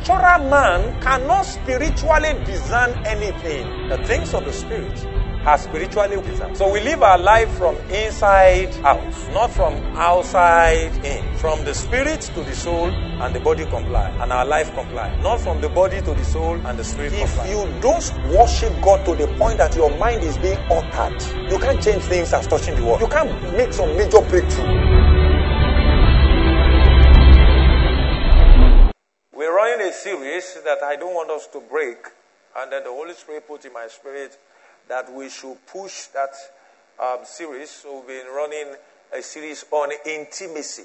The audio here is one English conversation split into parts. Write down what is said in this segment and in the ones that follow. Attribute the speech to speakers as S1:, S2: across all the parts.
S1: natural man cannot spiritually discern anything. The things of the spirit are spiritually discerned. So we live our life from inside out, not from outside in. From the spirit to the soul and the body comply, and our life comply. Not from the body to the soul and the spirit
S2: If
S1: comply.
S2: you don't worship God to the point that your mind is being altered, you can't change things as touching the world. You can't make some major breakthrough.
S1: Series that I don't want us to break, and then the Holy Spirit put in my spirit that we should push that um, series. So we've been running a series on intimacy.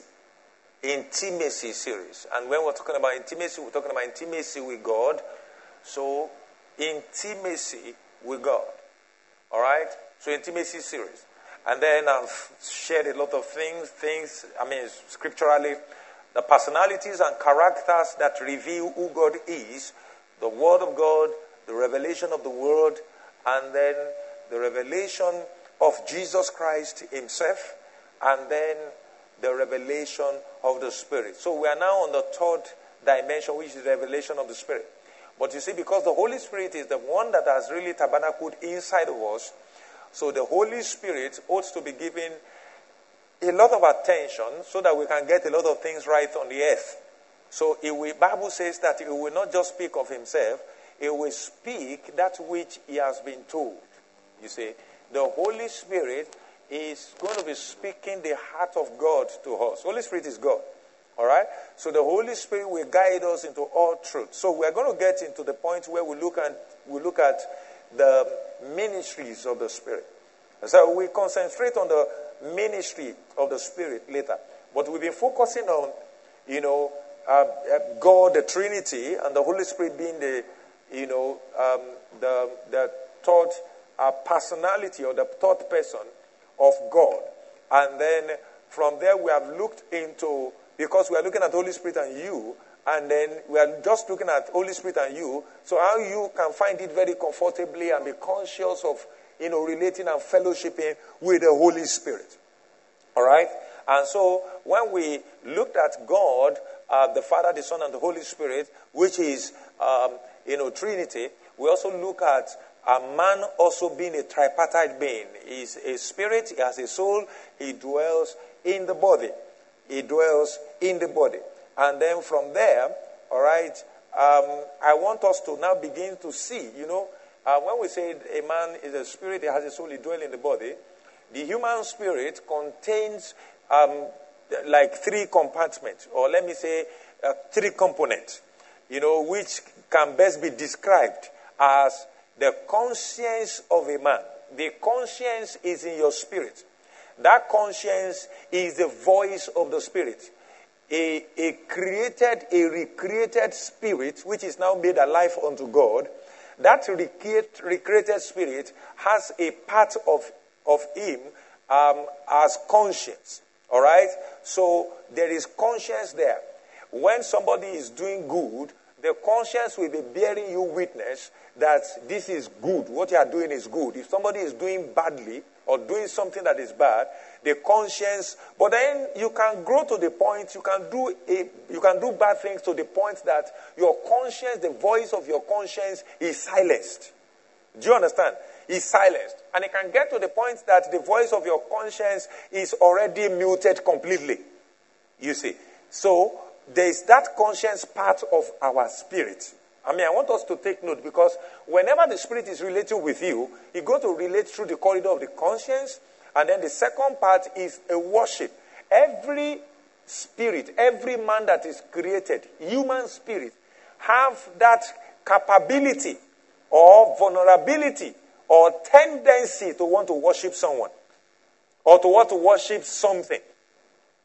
S1: Intimacy series. And when we're talking about intimacy, we're talking about intimacy with God. So, intimacy with God. All right? So, intimacy series. And then I've shared a lot of things, things, I mean, scripturally, the personalities and characters that reveal who God is, the Word of God, the revelation of the Word, and then the revelation of Jesus Christ Himself, and then the revelation of the Spirit. So we are now on the third dimension, which is the revelation of the Spirit. But you see, because the Holy Spirit is the one that has really tabernacled inside of us, so the Holy Spirit ought to be given a lot of attention so that we can get a lot of things right on the earth. So the Bible says that he will not just speak of himself, he will speak that which he has been told. You see, the Holy Spirit is going to be speaking the heart of God to us. Holy Spirit is God. All right? So the Holy Spirit will guide us into all truth. So we're going to get into the point where we look at we look at the ministries of the Spirit. So we concentrate on the ministry of the Spirit later. But we've been focusing on, you know, uh, uh, God, the Trinity, and the Holy Spirit being the, you know, um, the, the third uh, personality or the third person of God. And then from there we have looked into, because we are looking at Holy Spirit and you, and then we are just looking at Holy Spirit and you, so how you can find it very comfortably and be conscious of, you know, relating and fellowshipping with the Holy Spirit. All right? And so when we looked at God, uh, the Father, the Son, and the Holy Spirit, which is, um, you know, Trinity, we also look at a man also being a tripartite being. He's a spirit, he has a soul, he dwells in the body. He dwells in the body. And then from there, all right, um, I want us to now begin to see, you know, uh, when we say a man is a spirit, he has a soul, he dwells in the body, the human spirit contains um, like three compartments, or let me say uh, three components, you know, which can best be described as the conscience of a man. The conscience is in your spirit. That conscience is the voice of the spirit. A, a created, a recreated spirit, which is now made alive unto God, that recreate, recreated spirit has a part of, of him um, as conscience. All right? So there is conscience there. When somebody is doing good, the conscience will be bearing you witness that this is good. What you are doing is good. If somebody is doing badly or doing something that is bad, the conscience, but then you can grow to the point, you can do a, you can do bad things to the point that your conscience, the voice of your conscience is silenced. Do you understand? Is silenced. And it can get to the point that the voice of your conscience is already muted completely. You see. So there is that conscience part of our spirit. I mean, I want us to take note because whenever the spirit is relating with you, you go to relate through the corridor of the conscience, and then the second part is a worship. Every spirit, every man that is created, human spirit, have that capability or vulnerability or tendency to want to worship someone or to want to worship something.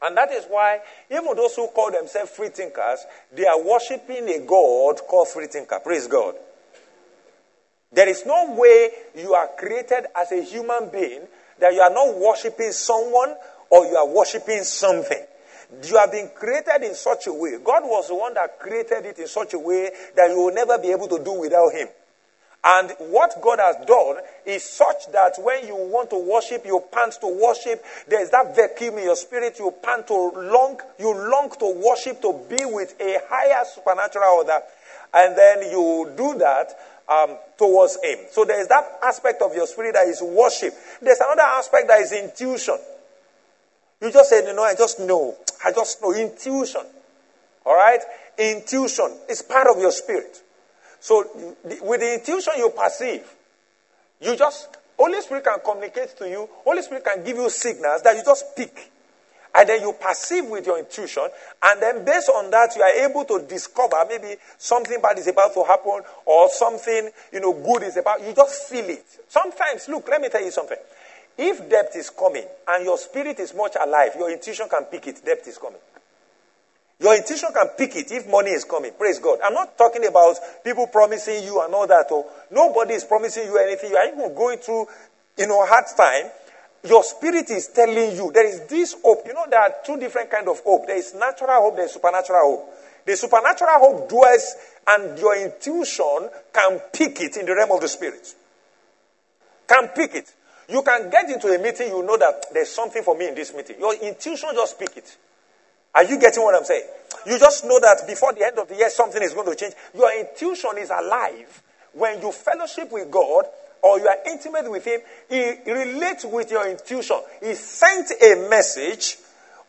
S1: And that is why even those who call themselves free thinkers, they are worshiping a God called free thinker. Praise God. There is no way you are created as a human being that you are not worshiping someone or you are worshiping something. You have been created in such a way. God was the one that created it in such a way that you will never be able to do without Him. And what God has done is such that when you want to worship, you pant to worship. There's that vacuum in your spirit. You pant to long, you long to worship, to be with a higher supernatural order. and then you do that um, towards Him. So there is that aspect of your spirit that is worship. There's another aspect that is intuition. You just say, you know, I just know. I just know. Intuition. All right? Intuition is part of your spirit. So with the intuition you perceive, you just, Holy Spirit can communicate to you. Holy Spirit can give you signals that you just pick. And then you perceive with your intuition. And then based on that, you are able to discover maybe something bad is about to happen or something, you know, good is about, you just feel it. Sometimes, look, let me tell you something. If debt is coming and your spirit is much alive, your intuition can pick it, debt is coming. Your intuition can pick it if money is coming. Praise God. I'm not talking about people promising you and all that. Oh. nobody is promising you anything. You are even going through, you know, hard time. Your spirit is telling you there is this hope. You know, there are two different kind of hope. There is natural hope. There is supernatural hope. The supernatural hope dwells, and your intuition can pick it in the realm of the spirit. Can pick it. You can get into a meeting. You know that there's something for me in this meeting. Your intuition just pick it. Are you getting what I'm saying? You just know that before the end of the year, something is going to change. Your intuition is alive. When you fellowship with God or you are intimate with Him, He relates with your intuition. He sent a message,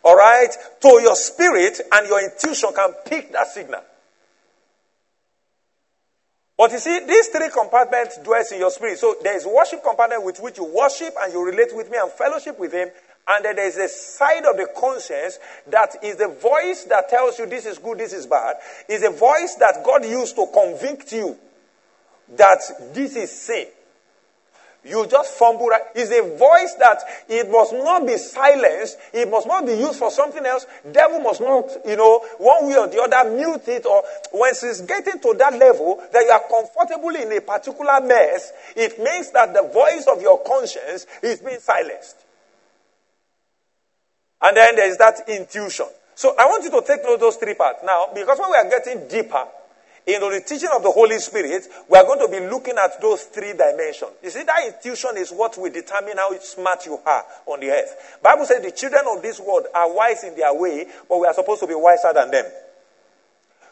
S1: all right, to your spirit, and your intuition can pick that signal. But you see, these three compartments dwells in your spirit. So there is worship compartment with which you worship and you relate with me and fellowship with Him. And then there's a side of the conscience that is the voice that tells you this is good, this is bad. Is a voice that God used to convict you that this is sin. You just fumble. Right? It's a voice that it must not be silenced. It must not be used for something else. Devil must not, you know, one way or the other mute it. Or when it's getting to that level that you are comfortable in a particular mess, it means that the voice of your conscience is being silenced. And then there is that intuition. So I want you to take those three parts. Now, because when we are getting deeper into the teaching of the Holy Spirit, we are going to be looking at those three dimensions. You see, that intuition is what will determine how smart you are on the earth. Bible says the children of this world are wise in their way, but we are supposed to be wiser than them.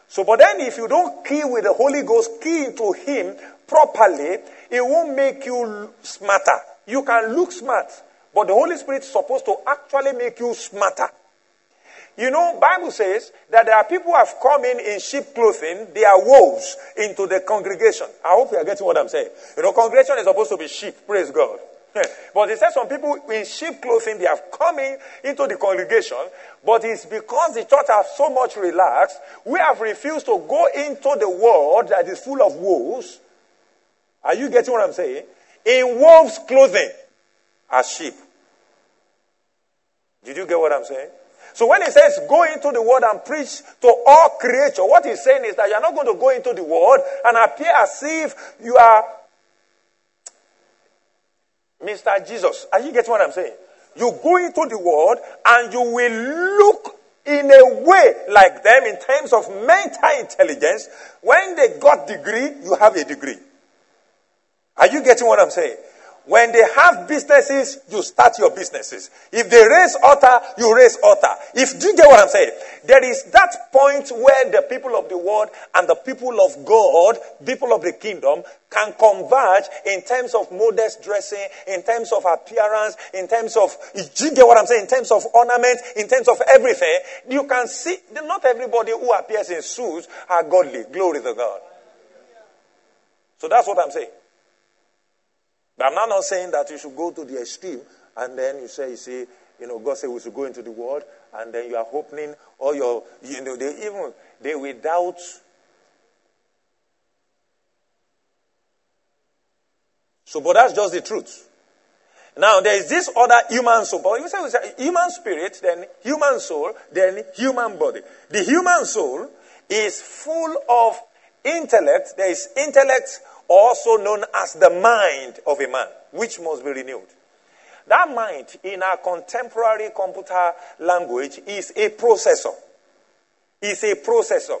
S1: So, but then if you don't key with the Holy Ghost, key into Him properly, it won't make you smarter. You can look smart, but the Holy Spirit is supposed to actually make you smarter. You know, Bible says that there are people who have come in in sheep clothing, they are wolves into the congregation. I hope you are getting what I'm saying. You know, congregation is supposed to be sheep, praise God. but it says some people in sheep clothing, they have come in into the congregation, but it's because the church has so much relaxed, we have refused to go into the world that is full of wolves. Are you getting what I'm saying? In wolves' clothing as sheep. Did you get what I'm saying? So when he says go into the world and preach to all creature, what he's saying is that you're not going to go into the world and appear as if you are Mr. Jesus. Are you getting what I'm saying? You go into the world and you will look in a way like them in terms of mental intelligence. When they got degree, you have a degree. Are you getting what I'm saying? When they have businesses, you start your businesses. If they raise altar, you raise altar. If do you get what I'm saying? There is that point where the people of the world and the people of God, people of the kingdom, can converge in terms of modest dressing, in terms of appearance, in terms of do you get what I'm saying? In terms of ornament, in terms of everything. You can see not everybody who appears in suits are godly. Glory to God. So that's what I'm saying. But I'm not saying that you should go to the extreme and then you say, you see, you know, God said we should go into the world and then you are opening all your, you know, they even, they without So, but that's just the truth. Now, there is this other human soul. But if you say, human spirit, then human soul, then human body. The human soul is full of intellect. There is intellect also known as the mind of a man, which must be renewed. That mind, in our contemporary computer language, is a processor. Is a processor.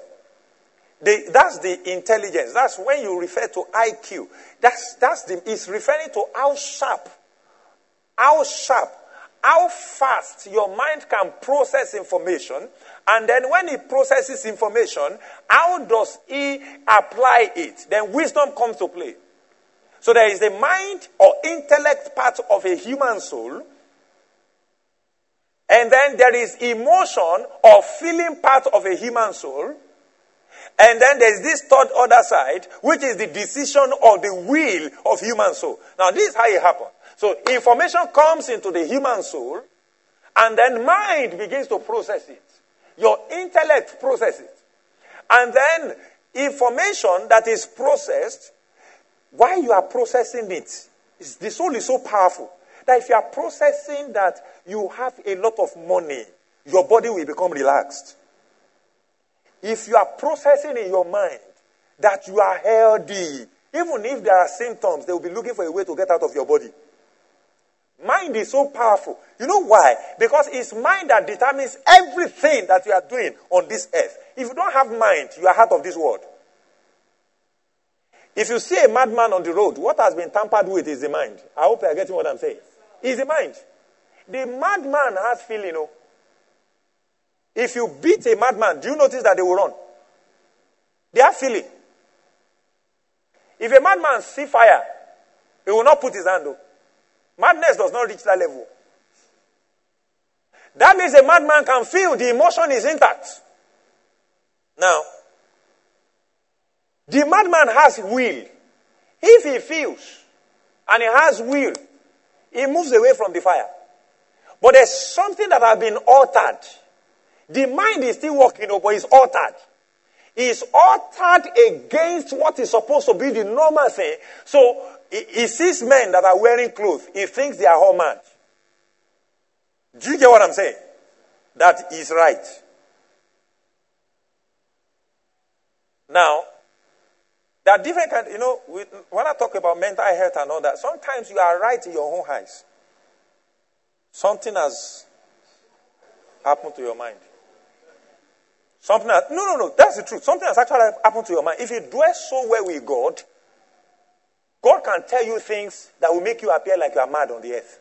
S1: The, that's the intelligence. That's when you refer to IQ. That's, that's the, it's referring to how sharp, how sharp
S2: how fast your mind can process information, and then when he processes information, how does he apply it? Then wisdom comes to play. So there is the mind or intellect part of a human soul, and then there is emotion or feeling part of a human soul. And then there's this third other side, which is the decision or the will of human soul. Now, this is how it happens. So, information comes into the human soul, and then mind begins to process it. Your intellect processes it. And then information that is processed, while you are processing it, the soul is so powerful that if you are processing that you have a lot of money, your body will become relaxed. If you are processing in your mind that you are healthy, even if there are symptoms, they will be looking for a way to get out of your body. Mind is so powerful. You know why? Because it's mind that determines everything that you are doing on this earth. If you don't have mind, you are out of this world. If you see a madman on the road, what has been tampered with is the mind. I hope you are getting what I'm saying. It's the mind. The madman has feeling. You know? If you beat a madman, do you notice that they will run? They have feeling. If a madman see fire, he will not put his hand up. Madness does not reach that level. That means a madman can feel the emotion is intact. Now, the madman has will. If he feels and he has will, he moves away from the fire. But there's something that has been altered. The mind is still working, oh, but it's altered. It's altered against what is supposed to be the normal thing. So he, sees men that are wearing clothes. He thinks they are mad. Do you get what I'm saying? That is right. Now, there are different kinds, you know, when I talk about mental health and all that, sometimes you are right in your own eyes. Something has happened to your mind. Something has, no, no, no, that's the truth. Something has actually happened to your mind. If you dwell so well with God, God can tell you things that will make you appear like you are mad on the earth.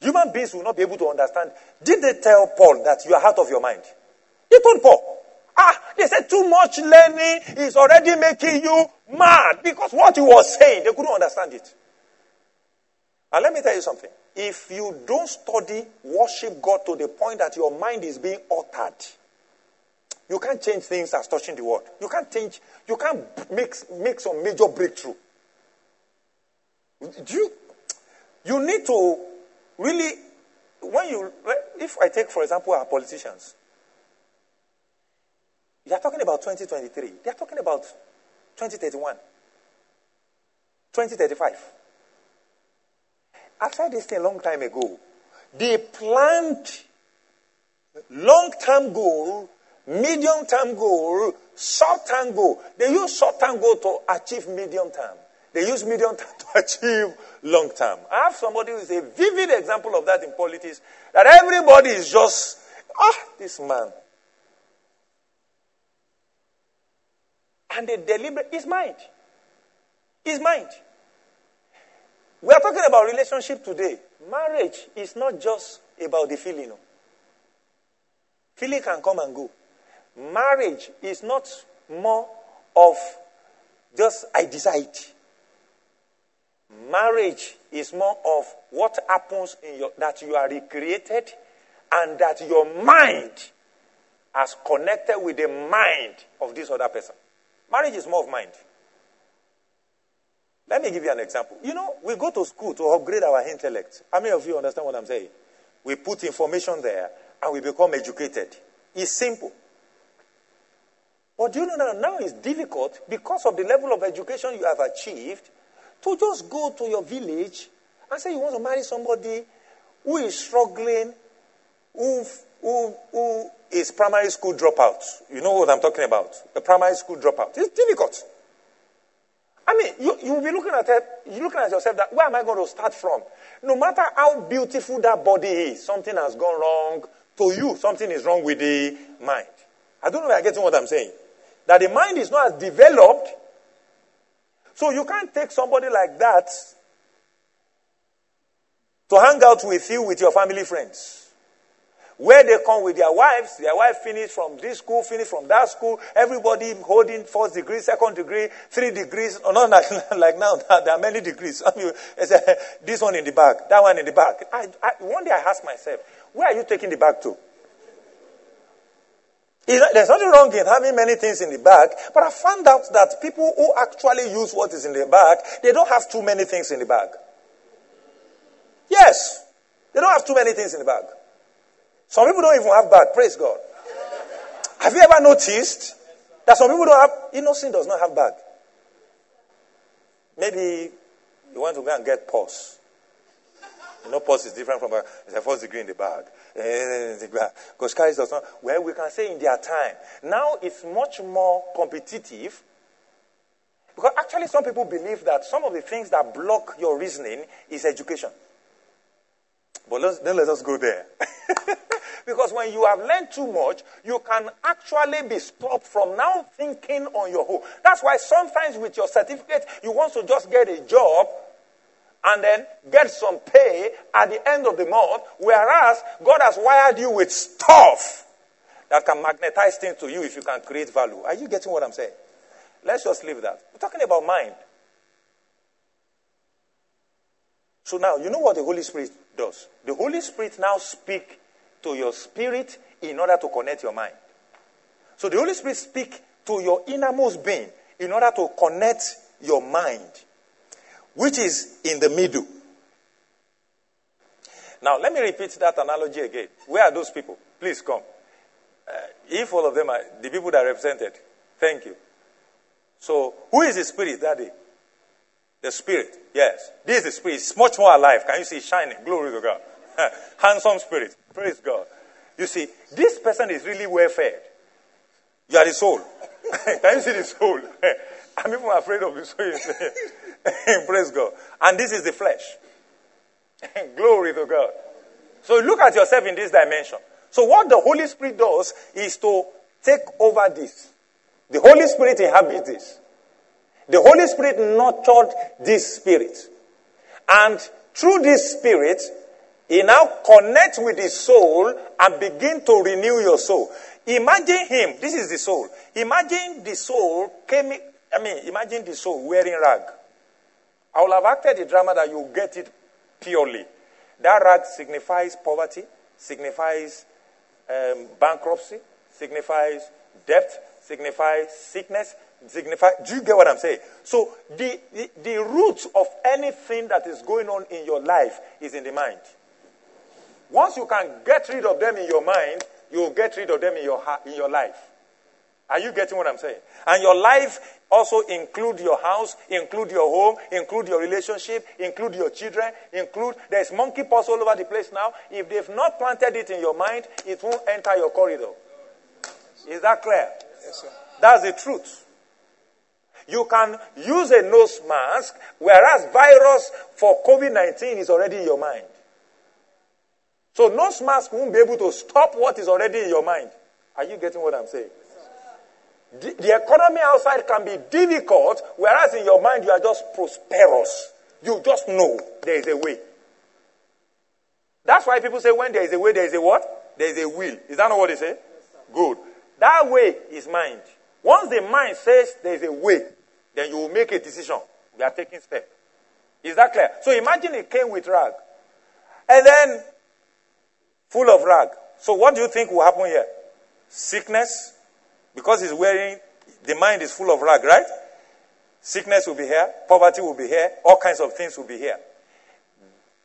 S2: Human beings will not be able to understand. Did they tell Paul that you are out of your mind? He told Paul, Ah, they said too much learning is already making you mad because what he was saying, they couldn't understand it. And let me tell you something. If you don't study worship God to the point that your mind is being altered, you can't change things as touching the word. You can't change, you can't make, make some major breakthrough. Do you, you need to really, when you, if I take, for example, our politicians, they are talking about 2023. They are talking about 2031, 2035. I said this thing a long time ago. They planned long term goal, medium term goal, short term goal. They use short term goal to achieve medium term. They use medium term to achieve long term. I have somebody who is a vivid example of that in politics. That everybody is just, ah, this man. And the deliberate is mind. Is mind. We are talking about relationship today. Marriage is not just about the feeling. Feeling can come and go. Marriage is not more of just I decide. Marriage is more of what happens in your that you are recreated and that your mind has connected with the mind of this other person. Marriage is more of mind. Let me give you an example. You know, we go to school to upgrade our intellect. How many of you understand what I'm saying? We put information there and we become educated. It's simple. But do you know now, now it's difficult because of the level of education you have achieved to just go to your village and say you want to marry somebody who is struggling, who, who, who is primary school dropout. You know what I'm talking about? The primary school dropout. It's difficult. I mean, you, you'll be looking at it, you're looking at yourself that where am I going to start from? No matter how beautiful that body is, something has gone wrong to you. Something is wrong with the mind. I don't know if you're getting what I'm saying. That the mind is not as developed. So you can't take somebody like that to hang out with you with your family friends. Where they come with their wives, their wife finish from this school, finish from that school, everybody holding first degree, second degree, three degrees, or not like, like now, there are many degrees. I mean, a, uh, this one in the back, that one in the back. I, I, one day I asked myself, where are you taking the bag to? There's nothing wrong in having many things in the bag, but I found out that people who actually use what is in the bag, they don't have too many things in the bag. Yes, they don't have too many things in the bag. Some people don't even have bag. Praise God. Have you ever noticed that some people don't have, innocent does not have bag? Maybe you want to go and get purse. Know, purse is different from a, it's a first degree in the bag. Eh, because carries does not. Well, we can say in their time. Now it's much more competitive. Because actually, some people believe that some of the things that block your reasoning is education. But let's, then let us go there. because when you have learned too much, you can actually be stopped from now thinking on your own. That's why sometimes with your certificate, you want to just get a job and then get some pay at the end of the month, whereas God has wired you with stuff that can magnetize things to you if you can create value. Are you getting what I'm saying? Let's just leave that. We're talking about mind. So now, you know what the Holy Spirit does? The Holy Spirit now speak to your spirit in order to connect your mind. So the Holy Spirit speak to your innermost being in order to connect your mind which is in the middle. Now, let me repeat that analogy again. Where are those people? Please come. Uh, if all of them are the people that are represented, thank you. So, who is the spirit that day? The spirit, yes. This is spirit. It's much more alive. Can you see shining? Glory to God. Handsome spirit. Praise God. You see, this person is really well fed. You are the soul. Can you see the soul? I'm even afraid of you. the soul. Praise God. And this is the flesh. Glory to God. So look at yourself in this dimension. So what the Holy Spirit does is to take over this. The Holy Spirit inhabits this. The Holy Spirit nurtured this spirit. And through this spirit, he now connects with his soul and begin to renew your soul. Imagine him, this is the soul. Imagine the soul came, I mean, imagine the soul wearing rag. I will have acted the drama that you get it purely. That rag signifies poverty, signifies um, bankruptcy, signifies debt, signifies sickness, signify do you get what i'm saying so the, the, the root of anything that is going on in your life is in the mind once you can get rid of them in your mind you will get rid of them in your, in your life. Are you getting what I'm saying? And your life also include your house, include your home, include your relationship, include your children, include there's monkeypox all over the place now. If they've not planted it in your mind, it won't enter your corridor. Is that clear? Yes, sir. That's the truth. You can use a nose mask, whereas virus for COVID-19 is already in your mind. So nose mask won't be able to stop what is already in your mind. Are you getting what I'm saying? The, economy outside can be difficult, whereas in your mind you are just prosperous. You just know there is a way. That's why people say when there is a way, there is a what? There is a will. Is that not what they say? Good. That way is mind. Once the mind says there is a way, then you will make a decision. We are taking step. Is that clear? So imagine it came with rag. And then full of rag. So what do you think will happen here? Sickness, because he's wearing, the mind is full of rag, right? Sickness will be here, poverty will be here, all kinds of things will be here.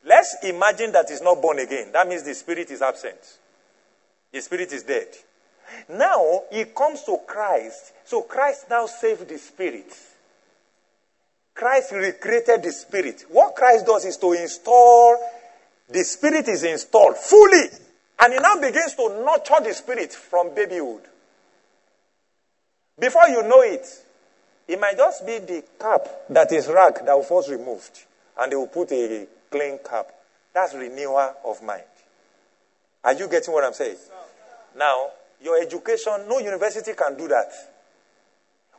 S2: Let's imagine that he's not born again. That means the spirit is absent. The spirit is dead. Now he comes to Christ. So Christ now saved the spirit. Christ recreated the spirit. What Christ does is to install the spirit is installed fully. And he now begins to nurture the spirit from babyhood. Before you know it, it might just be the cap that is rag that will first removed. And they will put a clean cap. That's renewal of mind. Are you getting what I'm saying? Now, your education, no university can do that.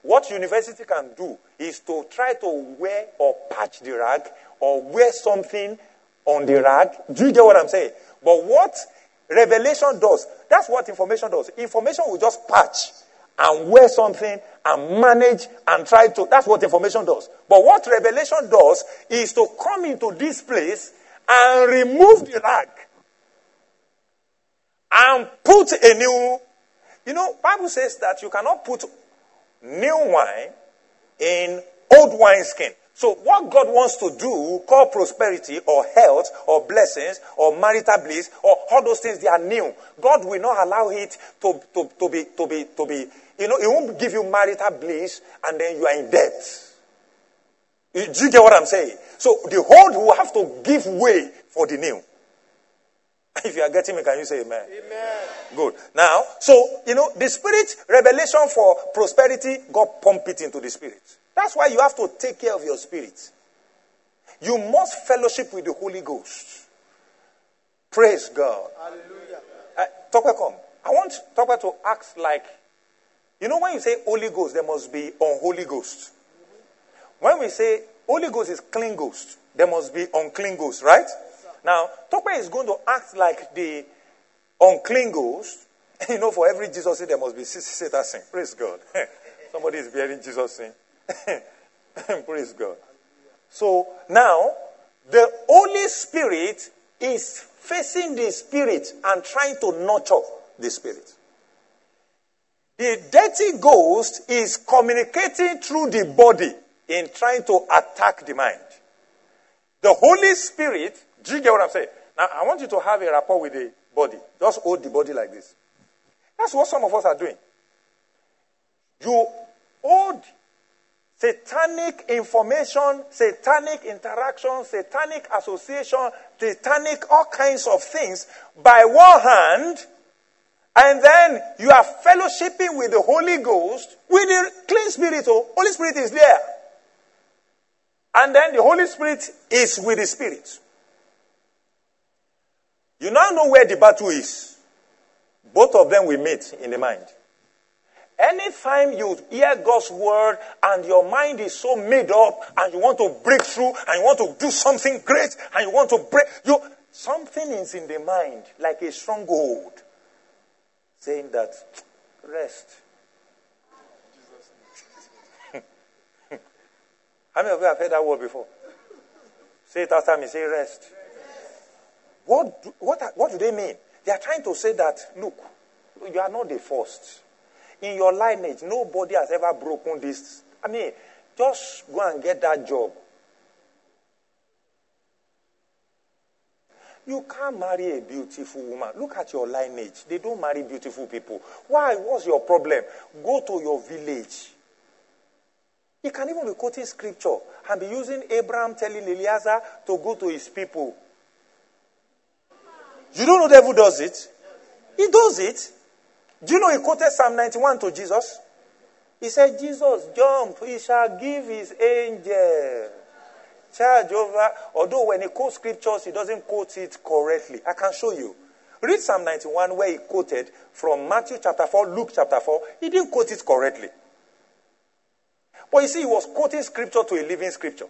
S2: What university can do is to try to wear or patch the rag or wear something on the rag. Do you get what I'm saying? But what revelation does, that's what information does. Information will just patch and wear something and manage and try to. That's what information does. But what revelation does is to come into this place and remove the rag and put a new. You know, Bible says that you cannot put new wine in old wineskin. So what God wants to do, call prosperity or health or blessings or marital bliss or all those things, they are new. God will not allow it to, to, to be, to be, to be, you know, it won't give you marital bliss and then you are in debt. Do you get what I'm saying? So the old will have to give way for the new. If you are getting me, can you say amen?
S1: Amen.
S2: Good. Now, so, you know, the spirit revelation for prosperity, God pump it into the spirit. That's why you have to take care of your spirit. You must fellowship with the Holy Ghost. Praise God.
S1: Hallelujah.
S2: Uh, Tokwe, come. I want Tokwe to act like, you know, when you say Holy Ghost, there must be unholy ghost. When we say Holy Ghost is clean ghost, there must be unclean ghost, right? Now, Tokwe is going to act like the unclean ghost. You know, for every Jesus there must be Satan sing. Praise God. Somebody is bearing Jesus sing. Praise God. So now, the Holy Spirit is facing the Spirit and trying to nurture the Spirit. The dirty ghost is communicating through the body in trying to attack the mind. The Holy Spirit, do you get what I'm saying? Now, I want you to have a rapport with the body. Just hold the body like this. That's what some of us are doing. You hold satanic information, satanic interaction, satanic association, satanic all kinds of things by one hand, and then you are fellowshipping with the Holy Ghost, with the clean spirit. Oh, Holy Spirit is there. And then the Holy Spirit is with the Spirit. You now know where the battle is. Both of them will meet in the mind. Anytime you hear God's word and your mind is so made up and you want to break through and you want to do something great and you want to break, you, something is in the mind like a stronghold saying that rest. How many of you have heard that word before? Say it after me. Say rest. What do, what, what do they mean? They are trying to say that, look, you are not the first. In your lineage, nobody has ever broken this. I mean, just go and get that job. You can't marry a beautiful woman. Look at your lineage. They don't marry beautiful people. Why? What's your problem? Go to your village. He can even be quoting scripture and be using Abraham telling Eliezer to go to his people. You don't know the devil does it? He does it. Do you know he quoted Psalm 91 to Jesus? He said, Jesus, jump, he shall give his angel charge over. Although when he quotes scriptures, he doesn't quote it correctly. I can show you. Read Psalm 91 where he quoted from Matthew chapter 4, Luke chapter 4. He didn't quote it correctly. But you see, he was quoting scripture to a living scripture.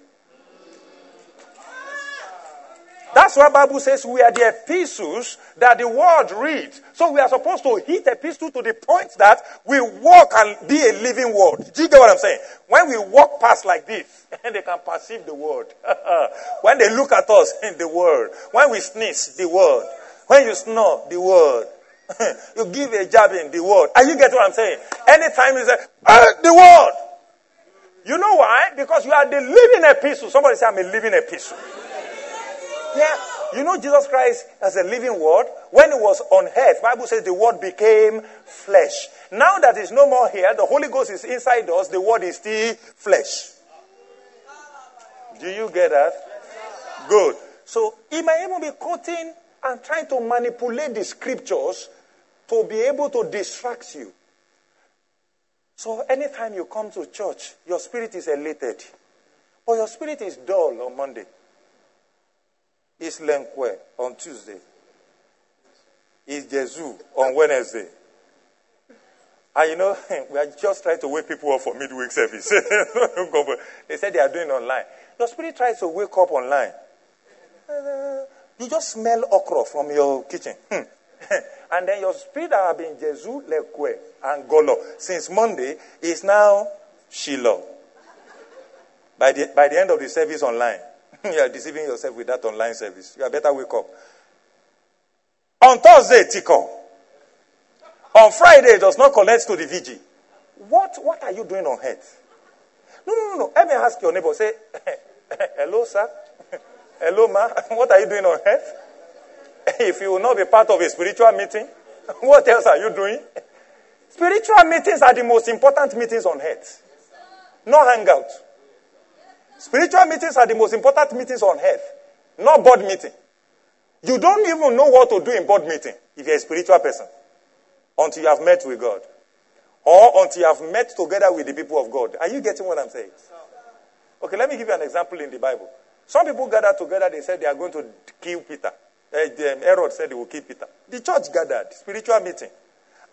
S2: That's why Bible says we are the epistles that the world reads. So we are supposed to hit epistle to the point that we walk and be a living word. Do you get what I'm saying? When we walk past like this, and they can perceive the word. when they look at us in the word. When we sneeze, the word. When you snore, the word. you give a jab in the word. Are you get what I'm saying? Anytime you say, uh, the word. You know why? Because you are the living epistle. Somebody say, I'm a living epistle. Yeah. You know Jesus Christ as a living word? When he was on earth, Bible says the word became flesh. Now that is no more here, the Holy Ghost is inside us, the word is still flesh. Do you get that? Good. So he might even be quoting and trying to manipulate the scriptures to be able to distract you. So anytime you come to church, your spirit is elated. But your spirit is dull on Monday. It's Lenkwe on Tuesday. It's Jesu on Wednesday. And you know, we are just trying to wake people up for midweek service. they said they are doing online. Your spirit tries to wake up online. You just smell okra from your kitchen. Hmm. and then your spirit that have been Jesu, Lekwe, and Golo since Monday is now Shiloh. By the, by the end of the service online, you are deceiving yourself with that online service. You are better wake up. On Thursday, Tico. On Friday, it does not connect to the VG. What, what are you doing on earth? No, no, no, no. Let me ask your neighbor. Say, hello, sir. hello, ma. What are you doing on earth? if you will not be part of a spiritual meeting, what else are you doing? Spiritual meetings are the most important meetings on earth. No hangout. Spiritual meetings are the most important meetings on earth. Not board meeting. You don't even know what to do in board meeting if you're a spiritual person until you have met with God. Or until you have met together with the people of God. Are you getting what I'm saying? Okay, let me give you an example in the Bible. Some people gathered together, they said they are going to kill Peter. Uh, Herod said he will kill Peter. The church gathered, spiritual meeting.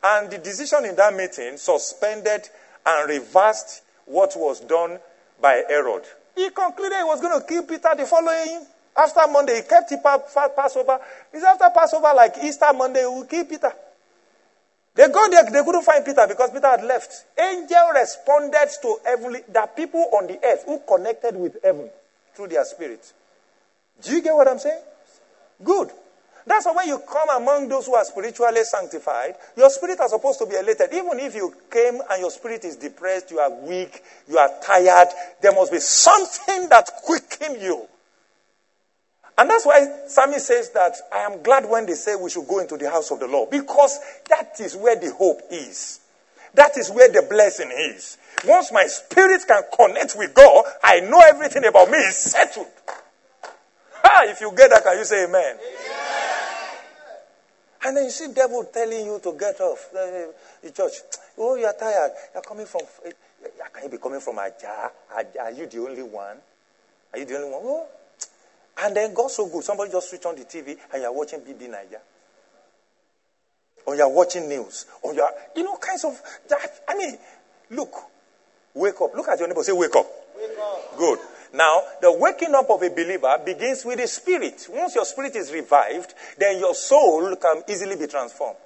S2: And the decision in that meeting suspended and reversed what was done by Herod. He concluded he was going to kill Peter the following after Monday. He kept it Passover. It's after Passover, like Easter Monday, he will kill Peter. They got there, they couldn't find Peter because Peter had left. Angel responded to heavenly, the people on the earth who connected with heaven through their spirit. Do you get what I'm saying? Good. That's why when you come among those who are spiritually sanctified, your spirit are supposed to be elated. Even if you came and your spirit is depressed, you are weak, you are tired, there must be something that quicken you. And that's why psalmist says that I am glad when they say we should go into the house of the Lord because that is where the hope is. That is where the blessing is. Once my spirit can connect with God, I know everything about me is settled. If you get that, can you say amen? amen. And then you see devil telling you to get off the, the church. Oh, you are tired. You're coming from. Eh, eh, can you be coming from Ajah? Are you the only one? Are you the only one? Oh. And then God so good. Somebody just switch on the TV and you're watching BB Naija. Or you're watching news. Or you're, you know, kinds of that. I mean, look, wake up. Look at your neighbor. Say, wake up. Wake up. Good. Now, the waking up of a believer begins with the spirit. Once your spirit is revived, then your soul can easily be transformed.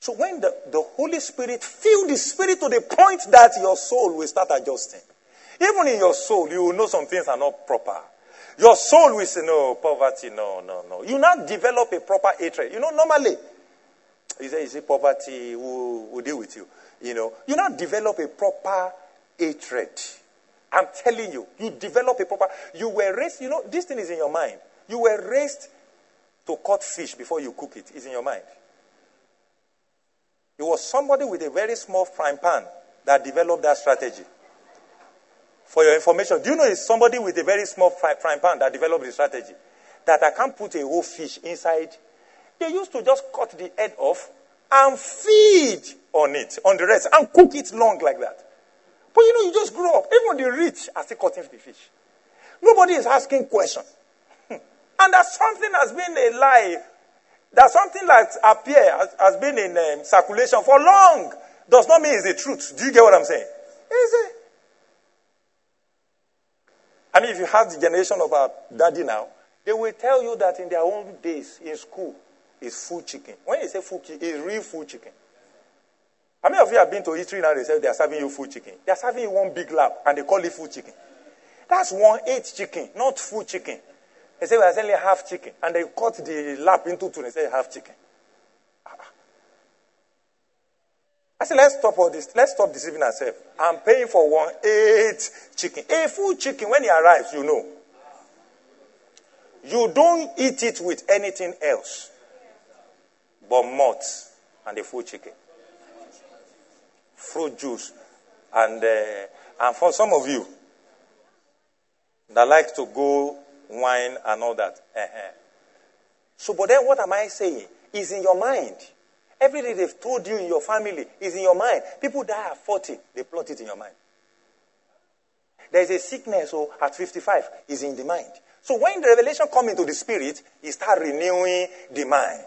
S2: So when the, the Holy Spirit fill the spirit to the point that your soul will start adjusting. Even in your soul, you will know some things are not proper. Your soul will say, no, poverty, no, no, no. You now develop a proper hatred. You know, normally, you say, you say poverty will, will deal with you. You know, you now develop a proper hatred. I'm telling you, you develop a proper. You were raised, you know, this thing is in your mind. You were raised to cut fish before you cook it. It's in your mind. It was somebody with a very small frying pan that developed that strategy. For your information, do you know it's somebody with a very small frying pan that developed the strategy? That I can't put a whole fish inside. They used to just cut the head off and feed on it, on the rest, and cook it long like that. But you know, you just grow up. Even the rich are still cutting the fish. Nobody is asking questions. and that something has been a lie. That something that appear has, has been in um, circulation for long does not mean it's the truth. Do you get what I'm saying? Is it? I mean, if you have the generation of our daddy now, they will tell you that in their own days in school is full chicken. When you say full chicken, it's real full chicken. How many of you have been to eatery now? They say they are serving you full chicken. They are serving you one big lap and they call it full chicken. That's one eight chicken, not full chicken. They say we are selling half chicken and they cut the lap into two and they say half chicken. I said, let's stop all this. Let's stop deceiving ourselves. I'm paying for one eight chicken. A full chicken, when it arrives, you know. You don't eat it with anything else but malt and a full chicken fruit juice. And, uh, and for some of you that like to go wine and all that. Uh-huh. So, but then what am I saying? Is in your mind. Everything they've told you in your family is in your mind. People die at 40, they plot it in your mind. There's a sickness so at 55 is in the mind. So when the revelation comes into the spirit, it start renewing the mind.